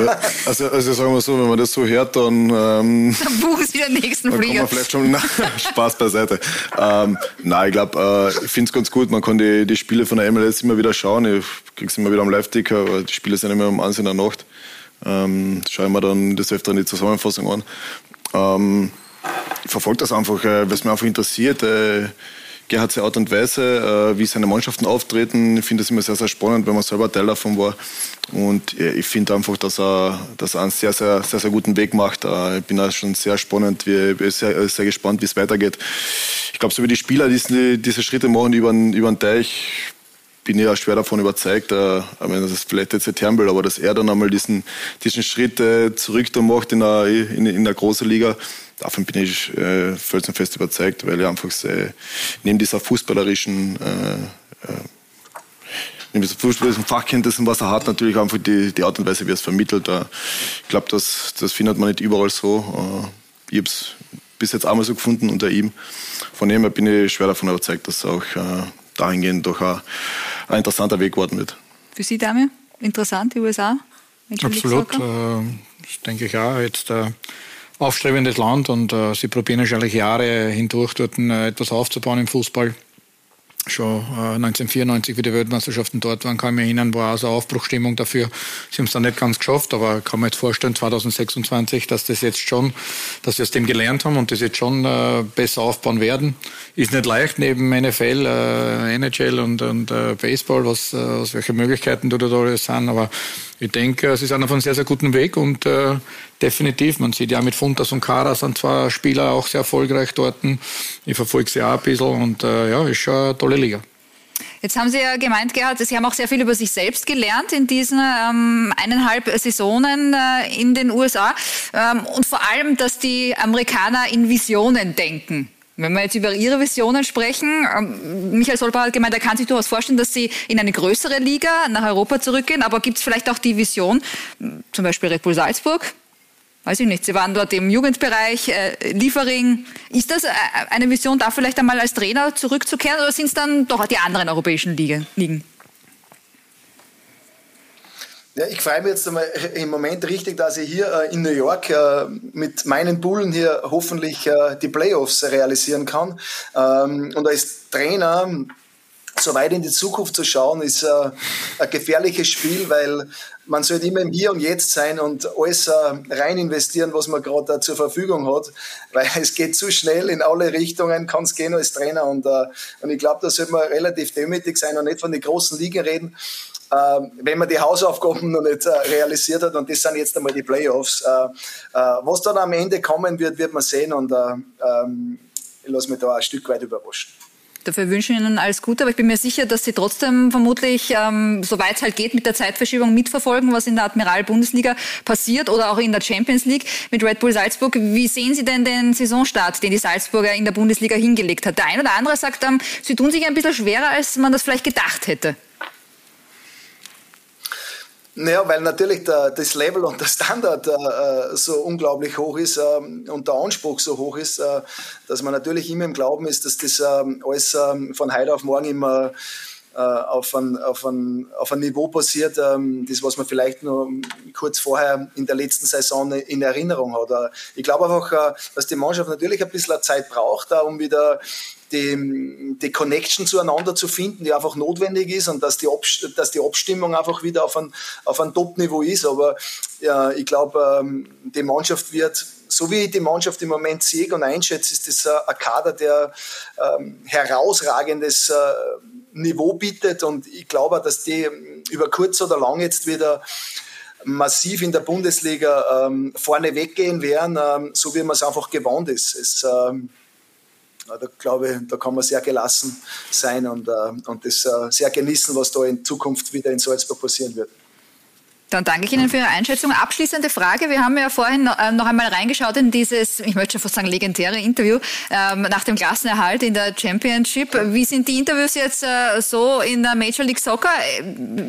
also, also sagen wir so, wenn man das so hört, dann... Ähm, dann buchen Sie den nächsten dann Flieger. Vielleicht schon, na, Spaß beiseite. Ähm, nein, ich glaube, äh, ich finde es ganz gut. Man kann die, die Spiele von der MLS immer wieder schauen. Ich kriege es immer wieder am Live-Ticker, aber die Spiele sind immer um 1 in der Nacht. Ähm, schaue mir dann das öfter die Zusammenfassung an. Ähm, ich verfolge das einfach, äh, was mich einfach interessiert. Äh, Gerhard Art und Weise, äh, wie seine Mannschaften auftreten. Ich finde das immer sehr, sehr spannend, wenn man selber Teil davon war. Und äh, ich finde einfach, dass er, dass er einen sehr, sehr, sehr, sehr guten Weg macht. Äh, ich bin auch schon sehr spannend, bin sehr, sehr gespannt, wie es weitergeht. Ich glaube, so wie die Spieler diese, diese Schritte machen über über den Teich, bin ich auch schwer davon überzeugt, äh, meine, das ist vielleicht jetzt ein Turnbull, aber dass er dann einmal diesen, diesen Schritt äh, zurück da macht in der, in, in der großen Liga, davon bin ich äh, felsenfest überzeugt, weil er einfach äh, neben dieser fußballerischen äh, äh, neben dieser fußballerischen Fachkenntnissen, was er hat, natürlich einfach die, die Art und Weise, wie er es vermittelt. Äh, ich glaube, das, das findet man nicht überall so. Äh, ich habe es bis jetzt einmal so gefunden unter ihm. Von dem her bin ich schwer davon überzeugt, dass auch äh, dahingehend doch ein, ein interessanter Weg geworden wird. Für Sie, Dame, interessant, die USA? Absolut, äh, das denke ich auch. Jetzt äh, aufstrebendes Land und äh, sie probieren wahrscheinlich Jahre hindurch dort äh, etwas aufzubauen im Fußball schon äh, 1994, wie die Weltmeisterschaften dort waren, kann ich mich erinnern, war also Aufbruchstimmung dafür. Sie haben es dann nicht ganz geschafft, aber kann man jetzt vorstellen, 2026, dass das jetzt schon, dass sie aus dem gelernt haben und das jetzt schon äh, besser aufbauen werden. Ist nicht leicht neben NFL, äh, NHL und, und äh, Baseball, was, äh, was welche Möglichkeiten da alles sind, aber ich denke, sie sind auf einem sehr, sehr guten Weg und äh, definitiv, man sieht ja mit Funtas und Kara sind zwei Spieler auch sehr erfolgreich dort. Ich verfolge sie auch ein bisschen und äh, ja, ist schon eine tolle Liga. Jetzt haben Sie ja gemeint, Gerhard, Sie haben auch sehr viel über sich selbst gelernt in diesen ähm, eineinhalb Saisonen äh, in den USA ähm, und vor allem, dass die Amerikaner in Visionen denken. Wenn wir jetzt über Ihre Visionen sprechen, ähm, Michael Solbauer hat gemeint, er kann sich durchaus vorstellen, dass Sie in eine größere Liga nach Europa zurückgehen. Aber gibt es vielleicht auch die Vision, zum Beispiel Red Bull Salzburg? Weiß ich nicht. Sie waren dort im Jugendbereich, äh, Liefering. Ist das äh, eine Vision, da vielleicht einmal als Trainer zurückzukehren oder sind es dann doch die anderen europäischen Ligen? Ja, ich freue mich jetzt im Moment richtig, dass ich hier äh, in New York äh, mit meinen Bullen hier hoffentlich äh, die Playoffs realisieren kann. Ähm, und als Trainer so weit in die Zukunft zu schauen, ist ein gefährliches Spiel, weil man sollte immer im Hier und Jetzt sein und alles rein investieren, was man gerade zur Verfügung hat, weil es geht zu schnell in alle Richtungen, kann es gehen als Trainer. Und, und ich glaube, da sollte man relativ demütig sein und nicht von den großen Ligen reden, wenn man die Hausaufgaben noch nicht äh, realisiert hat und das sind jetzt einmal die Playoffs. Äh, äh, was dann am Ende kommen wird, wird man sehen und ähm, ich lasse mich da ein Stück weit überraschen. Dafür wünsche ich Ihnen alles Gute, aber ich bin mir sicher, dass Sie trotzdem vermutlich, ähm, soweit es halt geht, mit der Zeitverschiebung mitverfolgen, was in der Admiral-Bundesliga passiert oder auch in der Champions League mit Red Bull Salzburg. Wie sehen Sie denn den Saisonstart, den die Salzburger in der Bundesliga hingelegt hat? Der ein oder andere sagt, ähm, sie tun sich ein bisschen schwerer, als man das vielleicht gedacht hätte. Naja, weil natürlich der, das Level und der Standard äh, so unglaublich hoch ist äh, und der Anspruch so hoch ist, äh, dass man natürlich immer im Glauben ist, dass das ähm, alles ähm, von heute auf morgen immer äh, auf ein, auf, ein, auf ein Niveau passiert, ähm, das, was man vielleicht nur kurz vorher in der letzten Saison in Erinnerung hat. Äh, ich glaube einfach, äh, dass die Mannschaft natürlich ein bisschen Zeit braucht, um wieder die, die Connection zueinander zu finden, die einfach notwendig ist und dass die, dass die Abstimmung einfach wieder auf ein, auf ein Top-Niveau ist. Aber ja, ich glaube, ähm, die Mannschaft wird, so wie ich die Mannschaft im Moment sehe und einschätze, ist das ein Kader, der ähm, herausragendes äh, Niveau bietet und ich glaube, dass die über kurz oder lang jetzt wieder massiv in der Bundesliga ähm, vorne weggehen werden, ähm, so wie man es einfach gewohnt ist. Es, ähm, da glaube ich, da kann man sehr gelassen sein und, äh, und das äh, sehr genießen, was da in Zukunft wieder in Salzburg passieren wird. Dann danke ich Ihnen für Ihre Einschätzung. Abschließende Frage. Wir haben ja vorhin äh, noch einmal reingeschaut in dieses, ich möchte schon fast sagen, legendäre Interview ähm, nach dem Klassenerhalt in der Championship. Wie sind die Interviews jetzt so in der Major League Soccer?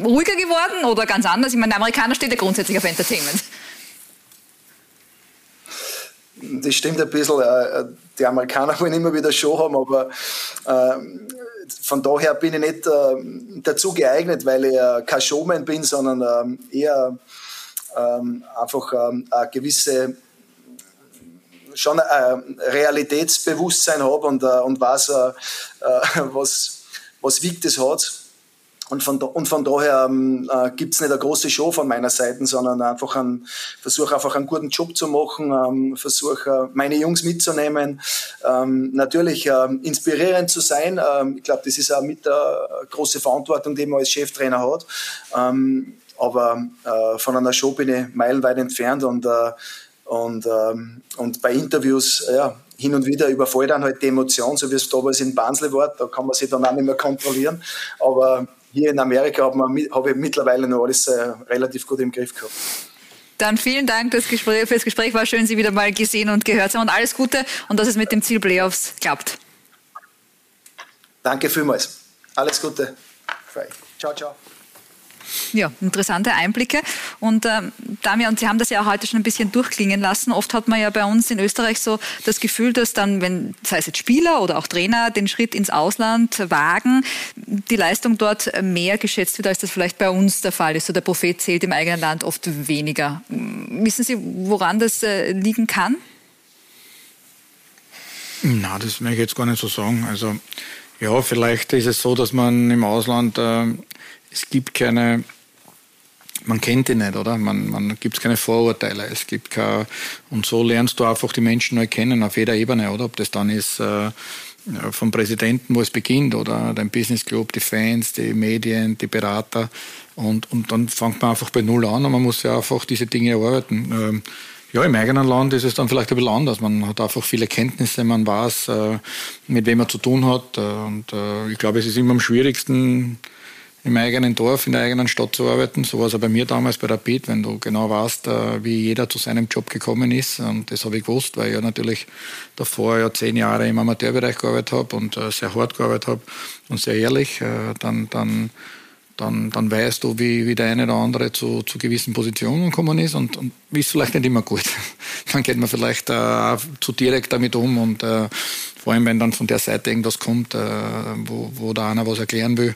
Ruhiger geworden oder ganz anders? Ich meine, der Amerikaner steht ja grundsätzlich auf Entertainment. Das stimmt ein bisschen. Die Amerikaner wollen immer wieder Show haben, aber von daher bin ich nicht äh, dazu geeignet, weil ich äh, kein Showman bin, sondern ähm, eher ähm, einfach ähm, eine gewisse schon ein Realitätsbewusstsein habe und, äh, und weiß, äh, was, was wiegt es hat. Und von, und von daher ähm, äh, gibt es nicht eine große Show von meiner Seite, sondern einfach ein versuche einfach einen guten Job zu machen, ähm, versuche äh, meine Jungs mitzunehmen, ähm, natürlich äh, inspirierend zu sein. Ähm, ich glaube, das ist auch mit der große Verantwortung, die man als Cheftrainer hat. Ähm, aber äh, von einer Show bin ich meilenweit entfernt und äh, und, ähm, und bei Interviews, ja, hin und wieder überfällt dann halt die Emotion, so wie es damals in Barnsley war, da kann man sich dann auch nicht mehr kontrollieren. Aber hier in Amerika habe hab ich mittlerweile noch alles äh, relativ gut im Griff gehabt. Dann vielen Dank das Gespräch, für das Gespräch. War schön, Sie wieder mal gesehen und gehört zu haben. Und alles Gute und dass es mit dem Ziel Playoffs klappt. Danke vielmals. Alles Gute. Ciao, ciao. Ja, interessante Einblicke. Und ähm, Damian, Sie haben das ja auch heute schon ein bisschen durchklingen lassen. Oft hat man ja bei uns in Österreich so das Gefühl, dass dann, wenn, sei es jetzt Spieler oder auch Trainer, den Schritt ins Ausland wagen, die Leistung dort mehr geschätzt wird, als das vielleicht bei uns der Fall ist. So der Prophet zählt im eigenen Land oft weniger. Wissen Sie, woran das äh, liegen kann? Na, das möchte ich jetzt gar nicht so sagen. Also ja, vielleicht ist es so, dass man im Ausland äh, es gibt keine, man kennt die nicht, oder? Man, man gibt keine Vorurteile. Es gibt keine, und so lernst du einfach die Menschen neu kennen auf jeder Ebene, oder? Ob das dann ist äh, vom Präsidenten, wo es beginnt, oder dein Business Club, die Fans, die Medien, die Berater. Und, und dann fängt man einfach bei Null an und man muss ja einfach diese Dinge erarbeiten. Ähm, ja, im eigenen Land ist es dann vielleicht ein bisschen anders. Man hat einfach viele Kenntnisse, man weiß, äh, mit wem man zu tun hat. Äh, und äh, ich glaube, es ist immer am schwierigsten, im eigenen Dorf, in der eigenen Stadt zu arbeiten. So war es auch bei mir damals bei Rapid, wenn du genau weißt, äh, wie jeder zu seinem Job gekommen ist. Und das habe ich gewusst, weil ich ja natürlich davor ja zehn Jahre im Amateurbereich gearbeitet habe und äh, sehr hart gearbeitet habe und sehr ehrlich. Äh, dann, dann, dann, dann weißt du, wie, wie der eine oder andere zu, zu gewissen Positionen gekommen ist und, und ist vielleicht nicht immer gut. dann geht man vielleicht äh, zu direkt damit um und vor allem, wenn dann von der Seite irgendwas kommt, wo, wo da einer was erklären will,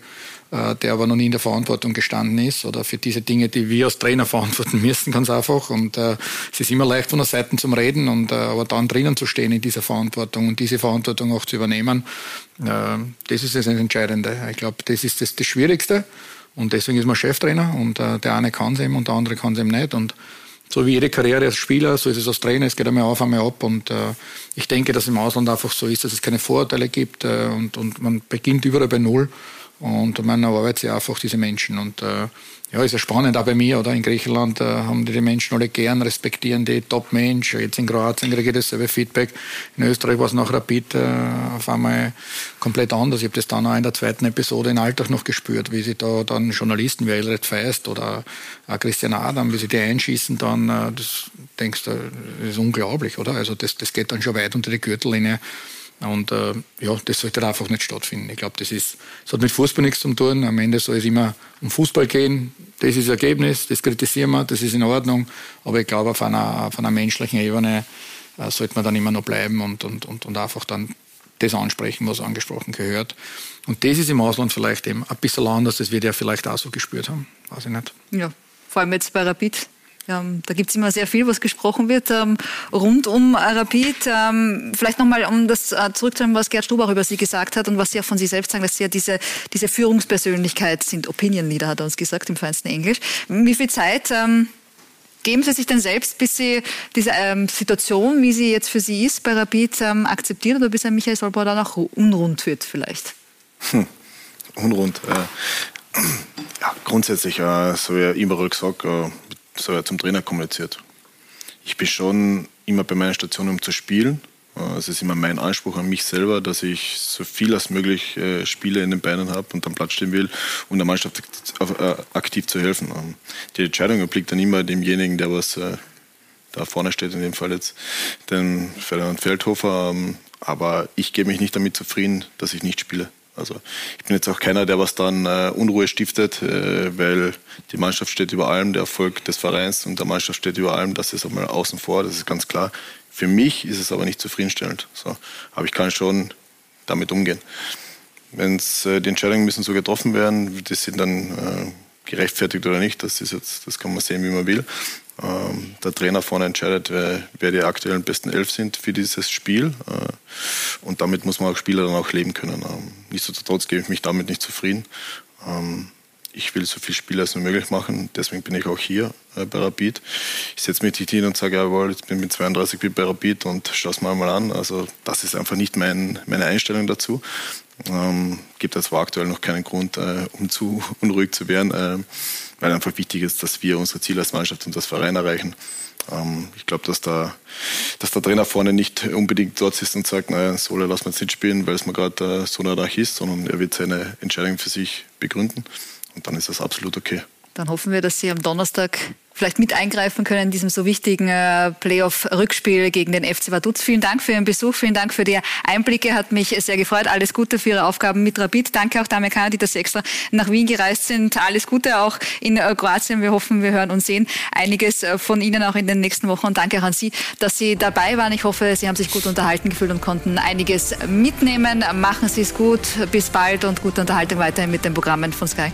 der aber noch nie in der Verantwortung gestanden ist oder für diese Dinge, die wir als Trainer verantworten müssen, ganz einfach. Und äh, es ist immer leicht von der Seite zum Reden und äh, aber dann drinnen zu stehen in dieser Verantwortung und diese Verantwortung auch zu übernehmen, äh, das ist das Entscheidende. Ich glaube, das ist das, das Schwierigste. Und deswegen ist man Cheftrainer und äh, der eine kann es eben und der andere kann es eben nicht. Und so wie jede Karriere als Spieler, so ist es als Trainer, es geht einmal auf, einmal ab. Und äh, ich denke, dass im Ausland einfach so ist, dass es keine Vorurteile gibt äh, und, und man beginnt überall bei Null. Und man arbeitet ja einfach diese Menschen. Und äh, ja, ist ja spannend, auch bei mir, oder? In Griechenland äh, haben die, die Menschen alle gern, respektieren die Top-Mensch. Jetzt in Kroatien kriege ich dasselbe Feedback. In Österreich war es nach Rapid äh, auf einmal komplett anders. Ich habe das dann auch in der zweiten Episode in Alltag noch gespürt, wie sie da dann Journalisten wie Elred Feist oder auch Christian Adam, wie sie die einschießen, dann, äh, das denkst du, das ist unglaublich, oder? Also das, das geht dann schon weit unter die Gürtellinie. Und äh, ja, das sollte einfach nicht stattfinden. Ich glaube, das das hat mit Fußball nichts zu tun. Am Ende soll es immer um Fußball gehen. Das ist das Ergebnis, das kritisieren wir, das ist in Ordnung. Aber ich glaube, auf einer, auf einer menschlichen Ebene äh, sollte man dann immer noch bleiben und, und, und, und einfach dann das ansprechen, was angesprochen gehört. Und das ist im Ausland vielleicht eben ein bisschen anders, das wir ja vielleicht auch so gespürt haben. Weiß ich nicht. Ja, vor allem jetzt bei Rapid ähm, da gibt es immer sehr viel, was gesprochen wird ähm, rund um Rapid. Ähm, vielleicht nochmal, um das äh, zurückzunehmen, was Gerd Stubach über Sie gesagt hat und was Sie auch von sich selbst sagen, dass Sie ja diese, diese Führungspersönlichkeit sind. Opinion Leader hat er uns gesagt im feinsten Englisch. Wie viel Zeit ähm, geben Sie sich denn selbst, bis Sie diese ähm, Situation, wie sie jetzt für Sie ist, bei Rapid ähm, akzeptieren oder bis Herr Michael Solbauer dann auch unrund wird vielleicht? Hm. Unrund. Äh, ja, grundsätzlich, äh, so wie immer gesagt, äh, so zum Trainer kommuniziert. Ich bin schon immer bei meiner Station, um zu spielen. Es ist immer mein Anspruch an mich selber, dass ich so viel als möglich äh, Spiele in den Beinen habe und am Platz stehen will, um der Mannschaft äh, aktiv zu helfen. Ähm, die Entscheidung obliegt dann immer demjenigen, der was äh, da vorne steht, in dem Fall jetzt den Ferdinand Feldhofer. Ähm, aber ich gebe mich nicht damit zufrieden, dass ich nicht spiele. Also ich bin jetzt auch keiner, der was dann äh, Unruhe stiftet, äh, weil die Mannschaft steht über allem, der Erfolg des Vereins und der Mannschaft steht über allem. Das ist einmal außen vor, das ist ganz klar. Für mich ist es aber nicht zufriedenstellend. So. Aber ich kann schon damit umgehen. wenn äh, die Entscheidungen müssen so getroffen werden, die sind dann äh, gerechtfertigt oder nicht, das, ist jetzt, das kann man sehen, wie man will. Ähm, der Trainer vorne entscheidet, wer, wer, die aktuellen besten elf sind für dieses Spiel. Äh, und damit muss man auch Spieler dann auch leben können. Ähm, nichtsdestotrotz gebe ich mich damit nicht zufrieden. Ähm, ich will so viele Spiele als nur möglich machen. Deswegen bin ich auch hier äh, bei Rapid. Ich setze mich nicht hin und sage, jawohl, jetzt bin ich mit 32 bei Rapid und schaue es mal an. Also das ist einfach nicht mein, meine Einstellung dazu. Ähm, gibt es aktuell noch keinen Grund, äh, um zu unruhig zu werden, äh, weil einfach wichtig ist, dass wir unsere Ziele als Mannschaft und das Verein erreichen. Ähm, ich glaube, dass, da, dass der Trainer vorne nicht unbedingt dort ist und sagt, naja, Sole lassen wir jetzt nicht spielen, weil es mir gerade äh, so nah ist, sondern er wird seine Entscheidung für sich begründen und dann ist das absolut okay. Dann hoffen wir, dass Sie am Donnerstag vielleicht mit eingreifen können in diesem so wichtigen äh, Playoff-Rückspiel gegen den FC Vaduz. Vielen Dank für Ihren Besuch, vielen Dank für die Einblicke, hat mich sehr gefreut. Alles Gute für Ihre Aufgaben mit Rapid. Danke auch der Amerikaner, die das extra nach Wien gereist sind. Alles Gute auch in äh, Kroatien. Wir hoffen, wir hören und sehen einiges äh, von Ihnen auch in den nächsten Wochen. Und danke auch an Sie, dass Sie dabei waren. Ich hoffe, Sie haben sich gut unterhalten gefühlt und konnten einiges mitnehmen. Machen Sie es gut. Bis bald und gute Unterhaltung weiterhin mit den Programmen von Sky.